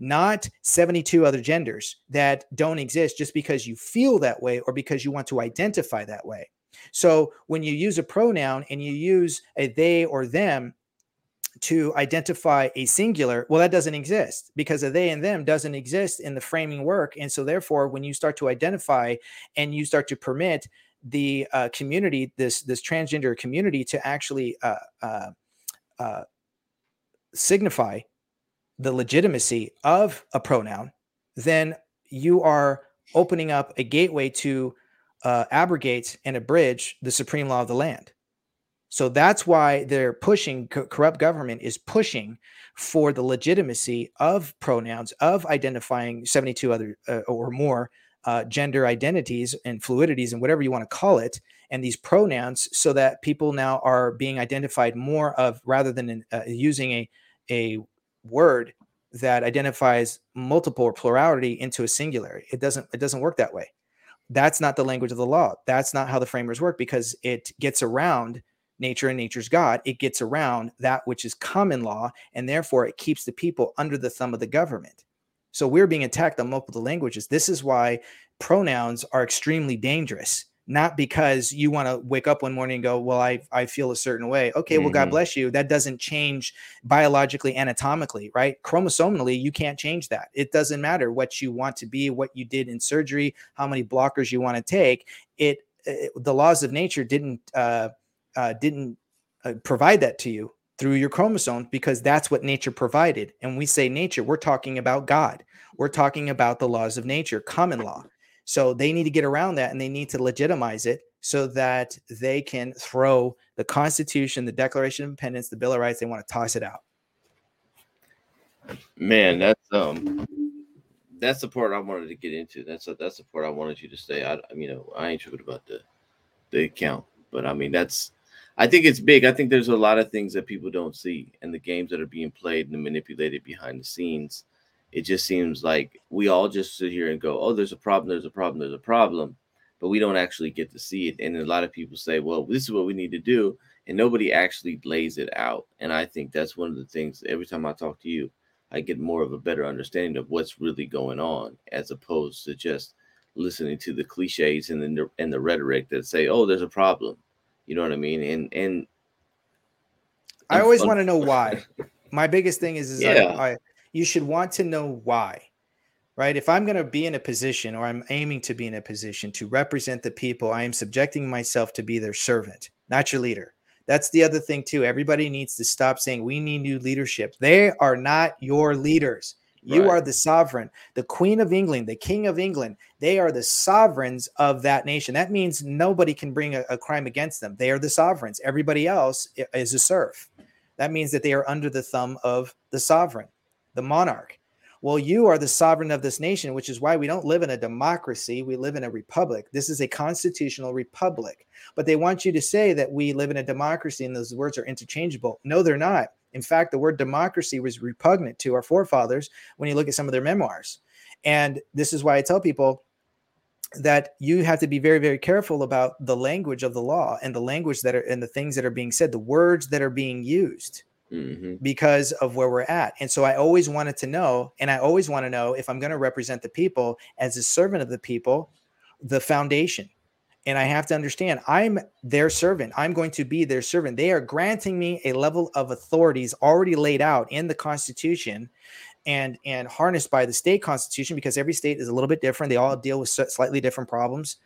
not 72 other genders that don't exist just because you feel that way or because you want to identify that way. So when you use a pronoun and you use a they or them to identify a singular, well, that doesn't exist because a they and them doesn't exist in the framing work. And so therefore, when you start to identify and you start to permit the uh, community, this this transgender community, to actually uh, uh, uh signify the legitimacy of a pronoun, then you are opening up a gateway to uh, abrogate and abridge the supreme law of the land. So that's why they're pushing, co- corrupt government is pushing for the legitimacy of pronouns, of identifying 72 other uh, or more uh, gender identities and fluidities and whatever you want to call it, and these pronouns, so that people now are being identified more of rather than in, uh, using a, a word that identifies multiple or plurality into a singular. It doesn't it doesn't work that way that's not the language of the law. That's not how the framers work because it gets around nature and nature's God. It gets around that which is common law, and therefore it keeps the people under the thumb of the government. So we're being attacked on multiple languages. This is why pronouns are extremely dangerous not because you want to wake up one morning and go, Well, I, I feel a certain way. Okay, mm-hmm. well, God mm-hmm. bless you. That doesn't change biologically, anatomically, right? Chromosomally, you can't change that. It doesn't matter what you want to be, what you did in surgery, how many blockers you want to take. It, it the laws of nature didn't uh, uh, didn't uh, provide that to you through your chromosomes because that's what nature provided. And we say nature, we're talking about God. We're talking about the laws of nature, common law. So they need to get around that and they need to legitimize it so that they can throw the Constitution, the Declaration of Independence, the Bill of Rights, they want to toss it out. Man, that's um that's the part I wanted to get into. That's a, that's the part I wanted you to say. I, you know, I ain't tripping about the the account, but I mean that's I think it's big. I think there's a lot of things that people don't see and the games that are being played and manipulated behind the scenes it just seems like we all just sit here and go, oh, there's a problem, there's a problem, there's a problem, but we don't actually get to see it. And a lot of people say, well, this is what we need to do. And nobody actually lays it out. And I think that's one of the things every time I talk to you, I get more of a better understanding of what's really going on as opposed to just listening to the cliches and the and the rhetoric that say, oh, there's a problem. You know what I mean? And and I always want to know why. My biggest thing is, is yeah. You should want to know why right? If i'm going to be in a position or i'm aiming to be in a position to represent the people i am subjecting myself to be their servant not your leader. That's the other thing too. Everybody needs to stop saying we need new leadership. They are not your leaders. You right. are the sovereign the queen of england the king of england. They are the sovereigns of that nation. That means nobody can bring a, a crime against them. They are the sovereigns. Everybody else is a serf. That means that they are under the thumb of the sovereign the monarch. Well, you are the sovereign of this nation, which is why we don't live in a democracy. We live in a republic. This is a constitutional republic. But they want you to say that we live in a democracy and those words are interchangeable. No, they're not. In fact, the word democracy was repugnant to our forefathers when you look at some of their memoirs. And this is why I tell people that you have to be very, very careful about the language of the law and the language that are and the things that are being said, the words that are being used mm-hmm. because of where we're at. And so I always wanted to know, and I always want to know if I'm going to represent the people as a servant of the people, the foundation. And I have to understand, I'm their servant. I'm going to be their servant. They are granting me a level of authorities already laid out in the Constitution and and harnessed by the state constitution because every state is a little bit different. They all deal with slightly different problems,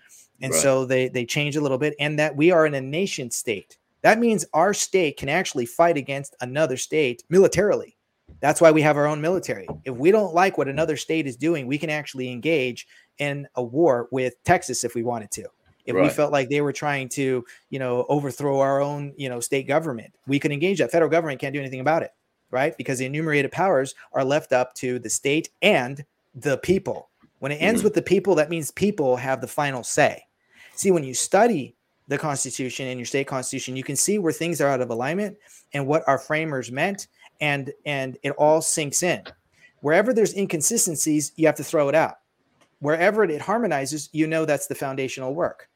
and right. so they they change a little bit. And that we are in a nation state That means our state can actually fight against another state militarily. That's why we have our own military. If we don't like what another state is doing, we can actually engage in a war with Texas if we wanted to. If right. we felt like they were trying to, you know, overthrow our own, you know, state government, we could engage that. Federal government can't do anything about it, right? Because the enumerated powers are left up to the state and the people. When it ends mm-hmm. with the people, that means people have the final say. See, when you study the Constitution and your state constitution, you can see where things are out of alignment and what our framers meant, and and it all sinks in. Wherever there's inconsistencies, you have to throw it out. Wherever it harmonizes, you know that's the foundational work.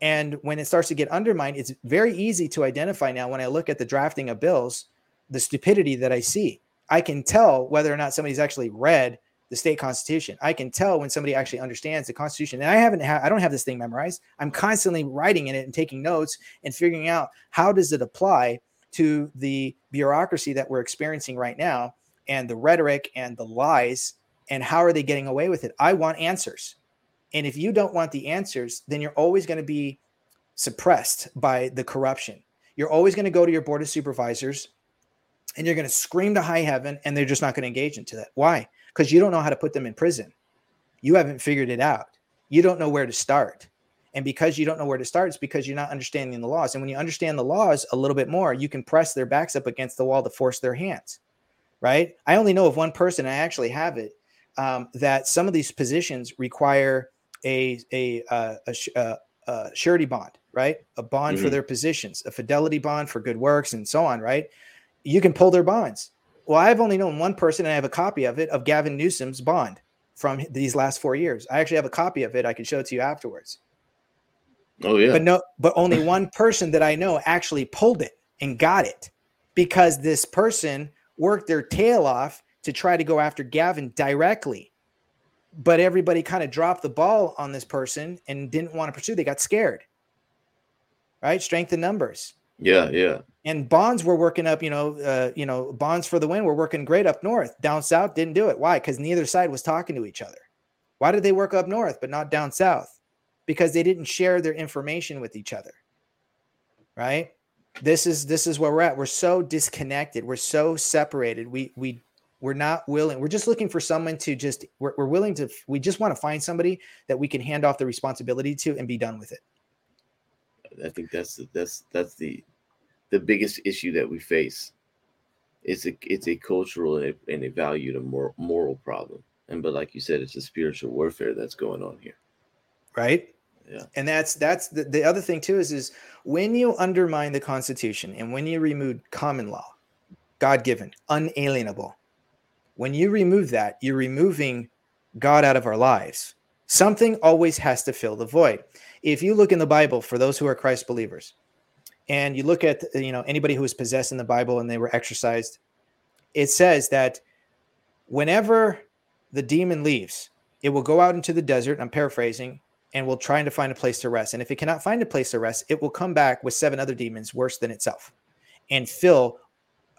And when it starts to get undermined, it's very easy to identify now when I look at the drafting of bills, the stupidity that I see. I can tell whether or not somebody's actually read the state constitution. I can tell when somebody actually understands the constitution. And I haven't had I don't have this thing memorized. I'm constantly writing in it and taking notes and figuring out how does it apply to the bureaucracy that we're experiencing right now and the rhetoric and the lies and how are they getting away with it? I want answers. And if you don't want the answers, then you're always going to be suppressed by the corruption. You're always going to go to your board of supervisors and you're going to scream to high heaven and they're just not going to engage into that. Why? Because you don't know how to put them in prison. You haven't figured it out. You don't know where to start. And because you don't know where to start, it's because you're not understanding the laws. And when you understand the laws a little bit more, you can press their backs up against the wall to force their hands. Right. I only know of one person, I actually have it, um, that some of these positions require a, a, uh, a, uh, a surety bond, right? A bond mm-hmm. for their positions, a fidelity bond for good works, and so on, right? You can pull their bonds. Well, I've only known one person, and I have a copy of it of Gavin Newsom's bond from these last four years. I actually have a copy of it. I can show it to you afterwards. Oh yeah. But no, but only one person that I know actually pulled it and got it because this person worked their tail off to try to go after Gavin directly. But everybody kind of dropped the ball on this person and didn't want to pursue. They got scared. Right? Strength in numbers. Yeah, yeah. And bonds were working up, you know, uh, you know, bonds for the win were working great up north. Down south didn't do it. Why? Because neither side was talking to each other. Why did they work up north but not down south? Because they didn't share their information with each other. Right? This is this is where we're at. We're so disconnected. We're so separated. We we we're not willing. We're just looking for someone to just we're, we're willing to we just want to find somebody that we can hand off the responsibility to and be done with it. I think that's that's that's the the biggest issue that we face. It's a it's a cultural and a, and a value to moral, moral problem. And but like you said, it's a spiritual warfare that's going on here. Right. Yeah. And that's that's the, the other thing too is is when you undermine the Constitution and when you remove common law, God given, unalienable, when you remove that, you're removing God out of our lives. Something always has to fill the void. If you look in the Bible for those who are Christ believers, and you look at you know anybody who was possessed in the bible and they were exorcised it says that whenever the demon leaves it will go out into the desert i'm paraphrasing and will try to find a place to rest and if it cannot find a place to rest it will come back with seven other demons worse than itself and fill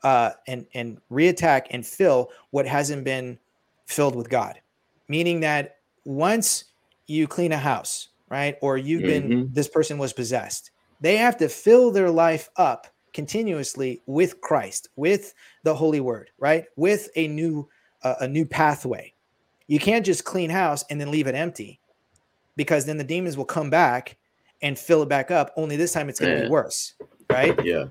uh, and and reattack and fill what hasn't been filled with god meaning that once you clean a house right or you've mm-hmm. been this person was possessed they have to fill their life up continuously with Christ, with the Holy Word, right? With a new uh, a new pathway. You can't just clean house and then leave it empty, because then the demons will come back and fill it back up. Only this time it's going to be worse, right? Yeah,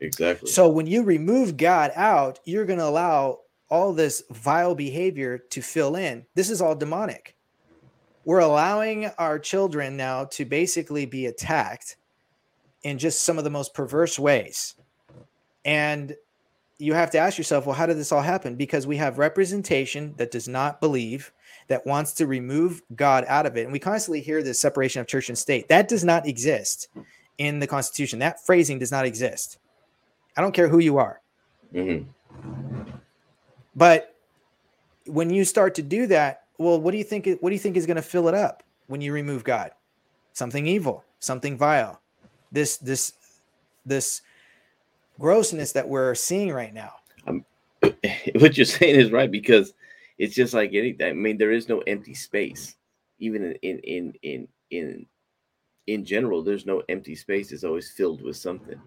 exactly. So when you remove God out, you're going to allow all this vile behavior to fill in. This is all demonic. We're allowing our children now to basically be attacked in just some of the most perverse ways. And you have to ask yourself, well, how did this all happen? Because we have representation that does not believe, that wants to remove God out of it. And we constantly hear this separation of church and state. That does not exist in the Constitution. That phrasing does not exist. I don't care who you are. Mm-hmm. But when you start to do that, well, what do you think? What do you think is going to fill it up when you remove God? Something evil, something vile, this this this grossness that we're seeing right now. Um, what you're saying is right because it's just like anything. I mean, there is no empty space, even in in in in in, in general. There's no empty space. It's always filled with something.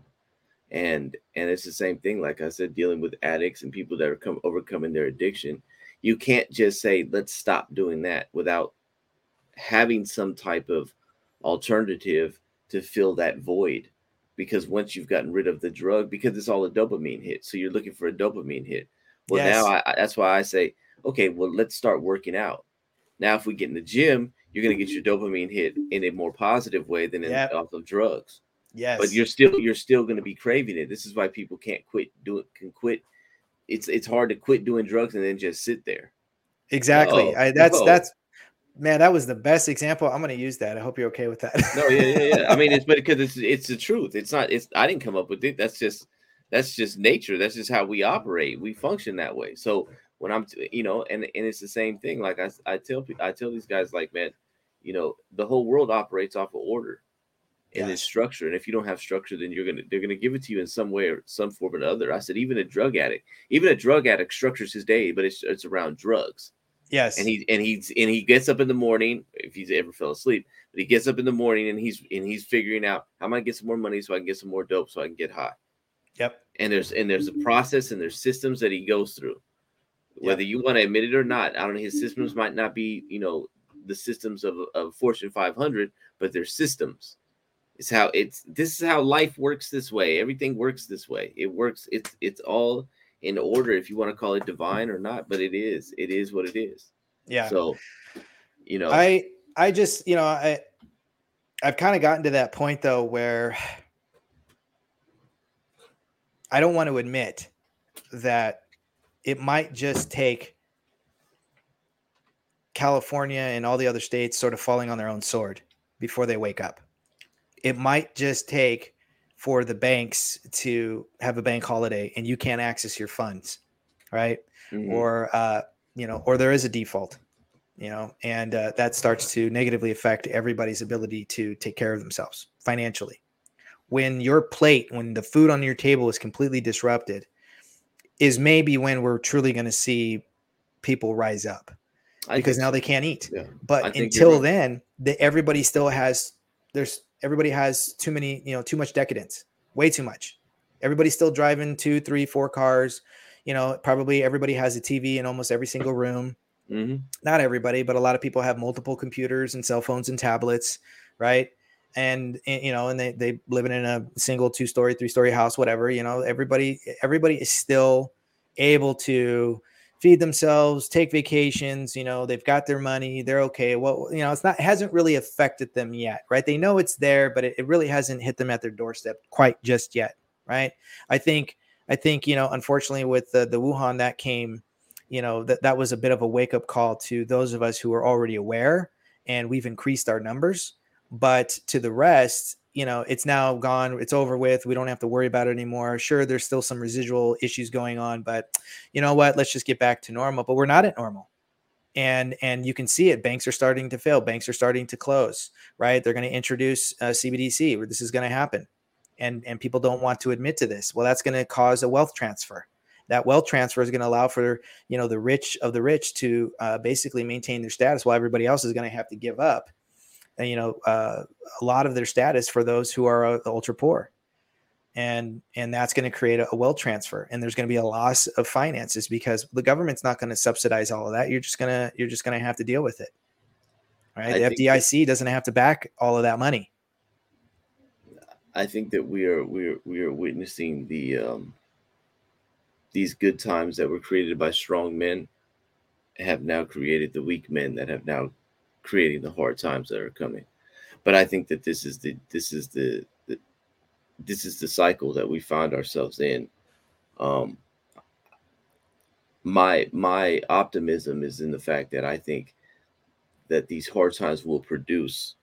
and and it's the same thing like i said dealing with addicts and people that are come overcoming their addiction you can't just say let's stop doing that without having some type of alternative to fill that void because once you've gotten rid of the drug because it's all a dopamine hit so you're looking for a dopamine hit well yes. now I, that's why i say okay well let's start working out now if we get in the gym you're going to get your dopamine hit in a more positive way than in, yep. off of drugs Yes. But you're still you're still going to be craving it. This is why people can't quit do it can quit. It's it's hard to quit doing drugs and then just sit there. Exactly. Oh, I, that's oh. that's man, that was the best example. I'm going to use that. I hope you're okay with that. no, yeah, yeah, yeah. I mean, it's but because it's it's the truth. It's not. It's I didn't come up with it. That's just that's just nature. That's just how we operate. We function that way. So when I'm, you know, and and it's the same thing. Like I I tell I tell these guys, like man, you know, the whole world operates off of order and it's structure. And if you don't have structure, then you're gonna they're gonna give it to you in some way or some form or another. I said even a drug addict, even a drug addict structures his day, but it's it's around drugs. Yes. And he and he's and he gets up in the morning if he's ever fell asleep, but he gets up in the morning and he's and he's figuring out how am I get some more money so I can get some more dope so I can get high. Yep. And there's and there's a process and there's systems that he goes through. Whether yep. you want to admit it or not, I don't know. His systems might not be, you know, the systems of, of Fortune 500, but they're systems it's how it's this is how life works this way. Everything works this way. It works, it's it's all in order if you want to call it divine or not, but it is. It is what it is. Yeah. So you know I I just, you know, I I've kind of gotten to that point though where I don't want to admit that it might just take California and all the other states sort of falling on their own sword before they wake up it might just take for the banks to have a bank holiday and you can't access your funds, right? Mm-hmm. Or uh, you know, or there is a default, you know, and uh, that starts to negatively affect everybody's ability to take care of themselves financially. When your plate, when the food on your table is completely disrupted, is maybe when we're truly going to see people rise up because now they can't eat. Yeah. But until right. then, the, everybody still has there's everybody has too many, you know, too much decadence, way too much. Everybody's still driving two, three, four cars. You know, probably everybody has a TV in almost every single room. Mm-hmm. Not everybody, but a lot of people have multiple computers and cell phones and tablets, right? And, and you know, and they they living in a single two story, three story house, whatever. You know, everybody everybody is still able to feed themselves, take vacations, you know, they've got their money, they're okay. Well, you know, it's not hasn't really affected them yet, right? They know it's there, but it, it really hasn't hit them at their doorstep quite just yet, right? I think I think, you know, unfortunately with the the Wuhan that came, you know, that that was a bit of a wake-up call to those of us who are already aware and we've increased our numbers. But to the rest, you know, it's now gone, it's over with. We don't have to worry about it anymore. Sure, there's still some residual issues going on, but you know what? Let's just get back to normal. But we're not at normal. And and you can see it. Banks are starting to fail. Banks are starting to close. Right? They're going to introduce uh, CBDC, where this is going to happen, and and people don't want to admit to this. Well, that's going to cause a wealth transfer. That wealth transfer is going to allow for you know the rich of the rich to uh, basically maintain their status, while everybody else is going to have to give up you know uh, a lot of their status for those who are uh, ultra poor. And and that's going to create a, a wealth transfer and there's going to be a loss of finances because the government's not going to subsidize all of that. You're just going to you're just going to have to deal with it right? I the fdic doesn't have to back all of that money. I think that we are we are we are witnessing the um these good times that were created by strong men have now created the weak men that have now creating the hard times that are coming. But I think that this is the this is the, the this is the cycle that we find ourselves in. Um, my my optimism is in the fact that I think that these hard times will produce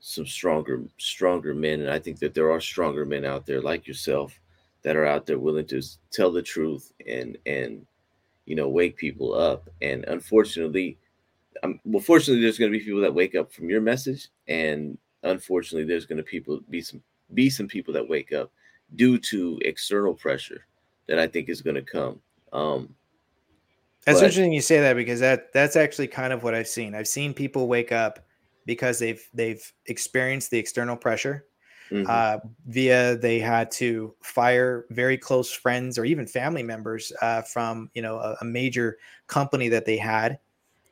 some stronger stronger men and I think that there are stronger men out there like yourself that are out there willing to tell the truth and and you know wake people up and unfortunately um, well, fortunately, there's going to be people that wake up from your message, and unfortunately, there's going to people be some be some people that wake up due to external pressure that I think is going to come. Um, that's but, interesting you say that because that that's actually kind of what I've seen. I've seen people wake up because they've they've experienced the external pressure, mm-hmm. uh, via they had to fire very close friends or even family members uh, from you know a, a, major company that they had,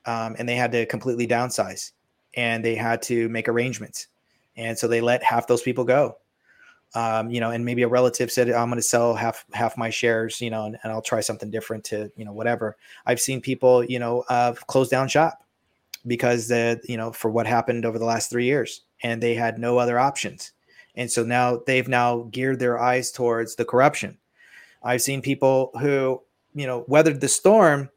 um, and they had to completely downsize, and they had to make arrangements, and so they let half those people go. Um, you know, and maybe a relative said, "I'm going to sell half half my shares," you know, and, and, I'll try something different to, you know, whatever. I've seen people, you know, uh, close down shop because the, you know, for what happened over the last three years, and they had no other options and so now they've now geared their eyes towards the corruption. I've seen people who, you know, weathered the storm,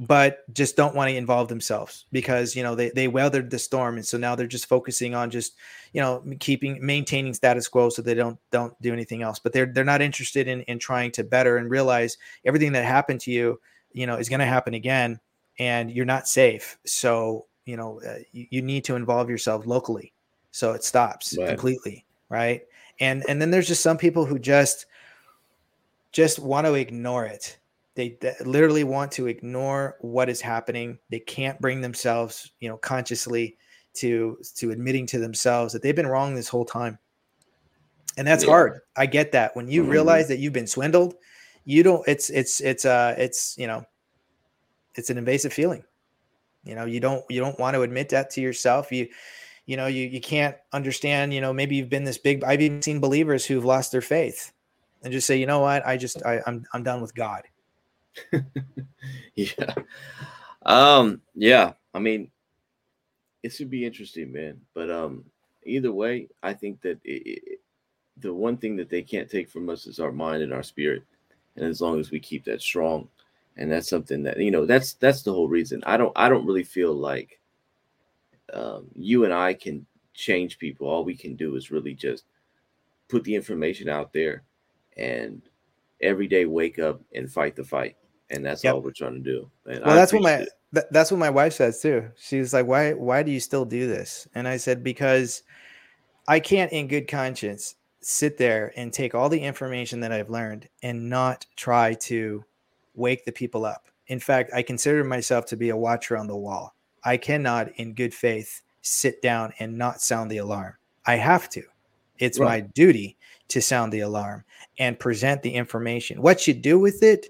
but just don't want to involve themselves because, you know, they, they weathered the storm. And so now they're just focusing on just, you know, keeping, maintaining status quo so they don't, don't do anything else. But they're, they're not interested in, in trying to better and realize everything that happened to you, you know, is going to happen again and you're not safe. So, you know, uh, you, you, need to involve yourself locally. So it stops right. completely right? And and then there's just some people who just just want to ignore it. They, they literally want to ignore what is happening. They can't bring themselves, you know, consciously to to admitting to themselves that they've been wrong this whole time. And that's yeah. hard. I get that. When you mm-hmm. realize that you've been swindled, you don't it's it's it's uh it's you know it's an invasive feeling. You know, you don't you don't want to admit that to yourself. You you know you you can't understand you know maybe you've been this big i've even seen believers who've lost their faith and just say you know what i just I, i'm i'm done with god yeah um yeah i mean it should be interesting man but um either way i think that it, it, the one thing that they can't take from us is our mind and our spirit and as long as we keep that strong and that's something that you know that's that's the whole reason i don't i don't really feel like um, you and I can change people. All we can do is really just put the information out there and every day wake up and fight the fight. And that's yep. all we're trying to do. And well, I that's what my th- that's what my wife says too. She's like, "Why why do you still do this?" And I said, "Because I can't, in good conscience, sit there and take all the information that I've learned and not try to wake the people up. In fact, I consider myself to be a watcher on the wall. I cannot, in good faith, sit down and not sound the alarm. I have to. It's right. my duty to sound the alarm and present the information. What you do with it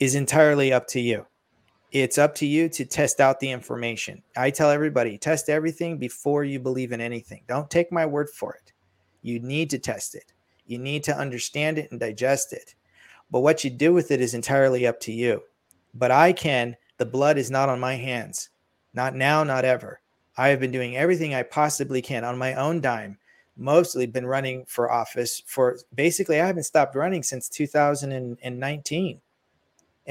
is entirely up to you. It's up to you to test out the information. I tell everybody test everything before you believe in anything. Don't take my word for it. You need to test it, you need to understand it and digest it. But what you do with it is entirely up to you. But I can, the blood is not on my hands. Not now, not ever. I have been doing everything I possibly can on my own dime. Mostly been running for office for basically, I haven't stopped running since 2019.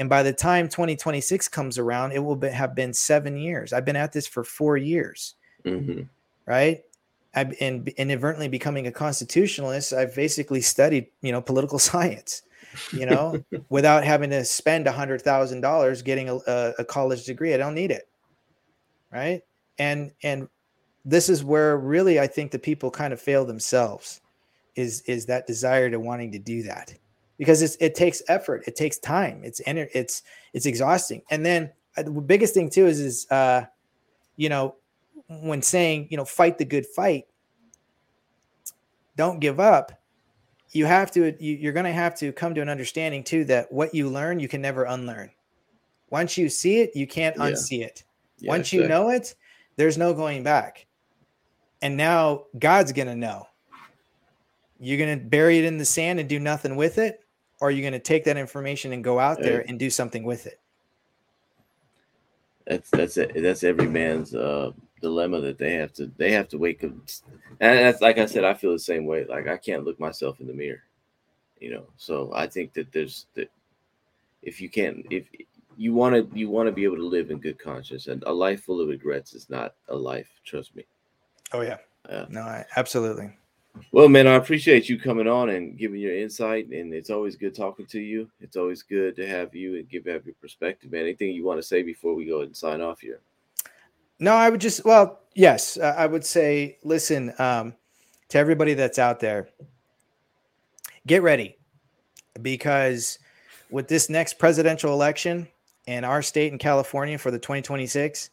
And by the time 2026 comes around, it will be, have been seven years. I've been at this for four years. Mm-hmm. Right. I've been inadvertently becoming a constitutionalist. I've basically studied, you know, political science, you know, without having to spend a hundred thousand dollars getting a, a, college degree. I don't need it right? And and this is where really I think the people kind of fail themselves is is that desire to wanting to do that because it's, it takes effort, it takes time, it's it's it's exhausting. And then uh, the biggest thing too is is uh, you know when saying you know fight the good fight, don't give up. You have to you, you're going to have to come to an understanding too that what you learn you can never unlearn. Once you see it, you can't yeah. unsee it. Yeah, Once you know it, there's no going back. And now God's going to know. You're going to bury it in the sand and do nothing with it, or are you going to take that information and go out there and do something with it? That's that's it. That's every man's uh, dilemma that they have to they have to wake up. And that's like I said, I feel the same way. Like I can't look myself in the mirror, you know. So I think that there's that if you can't if you want to you want to be able to live in good conscience and a life full of regrets is not a life trust me oh yeah yeah no I, absolutely well man i appreciate you coming on and giving your insight and it's always good talking to you. It's always good to have you and give have your perspective. Man anything you want to say before we go and sign off here? No i would just well yes i would say listen um, to everybody that's out there get ready because with this next presidential election in our state in California for the 2026,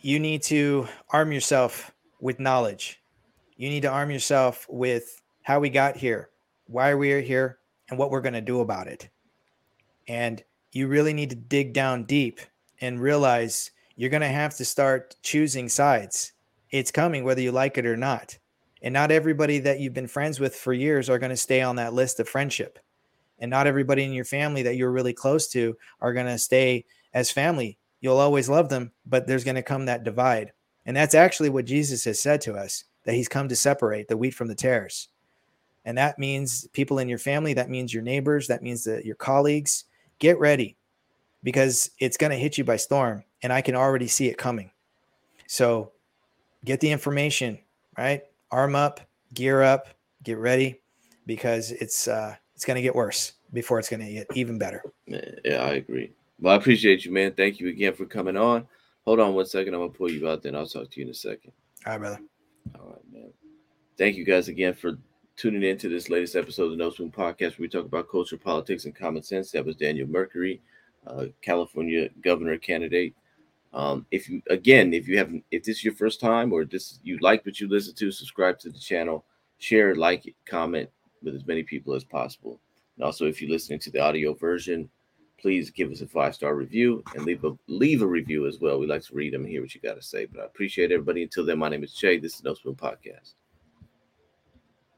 you need to arm yourself with knowledge. You need to arm yourself with how we got here, why we are here, and what we're going to do about it. And you really need to dig down deep and realize you're going to have to start choosing sides. It's coming whether you like it or not. And not everybody that you've been friends with for years are going to stay on that list of friendship. And not everybody in your family that you're really close to are going to stay as family. You'll always love them, but there's going to come that divide. And that's actually what Jesus has said to us that he's come to separate the wheat from the tares. And that means people in your family, that means your neighbors, that means that your colleagues. Get ready because it's going to hit you by storm and I can already see it coming. So get the information, right? Arm up, gear up, get ready because it's uh it's going to get worse before it's going to get even better. Yeah, I agree. Well, I appreciate you, man. Thank you again for coming on. Hold on one second. I'm gonna pull you out, then I'll talk to you in a second. All right, brother. All right, man. Thank you guys again for tuning in to this latest episode of the No Spoon Podcast, where we talk about culture, politics, and common sense. That was Daniel Mercuri, uh, California governor candidate. Um, if you again, if you haven't, if this is your first time or this you like what you listen to, subscribe to the channel, share, like it, comment with as many people as possible. And also, if you're listening to the audio version, please give us a five star review and leave a leave a review as well. We like to read them and hear what you got to say. But I appreciate everybody. Until then, my name is Jay. This is No Spoon Podcast.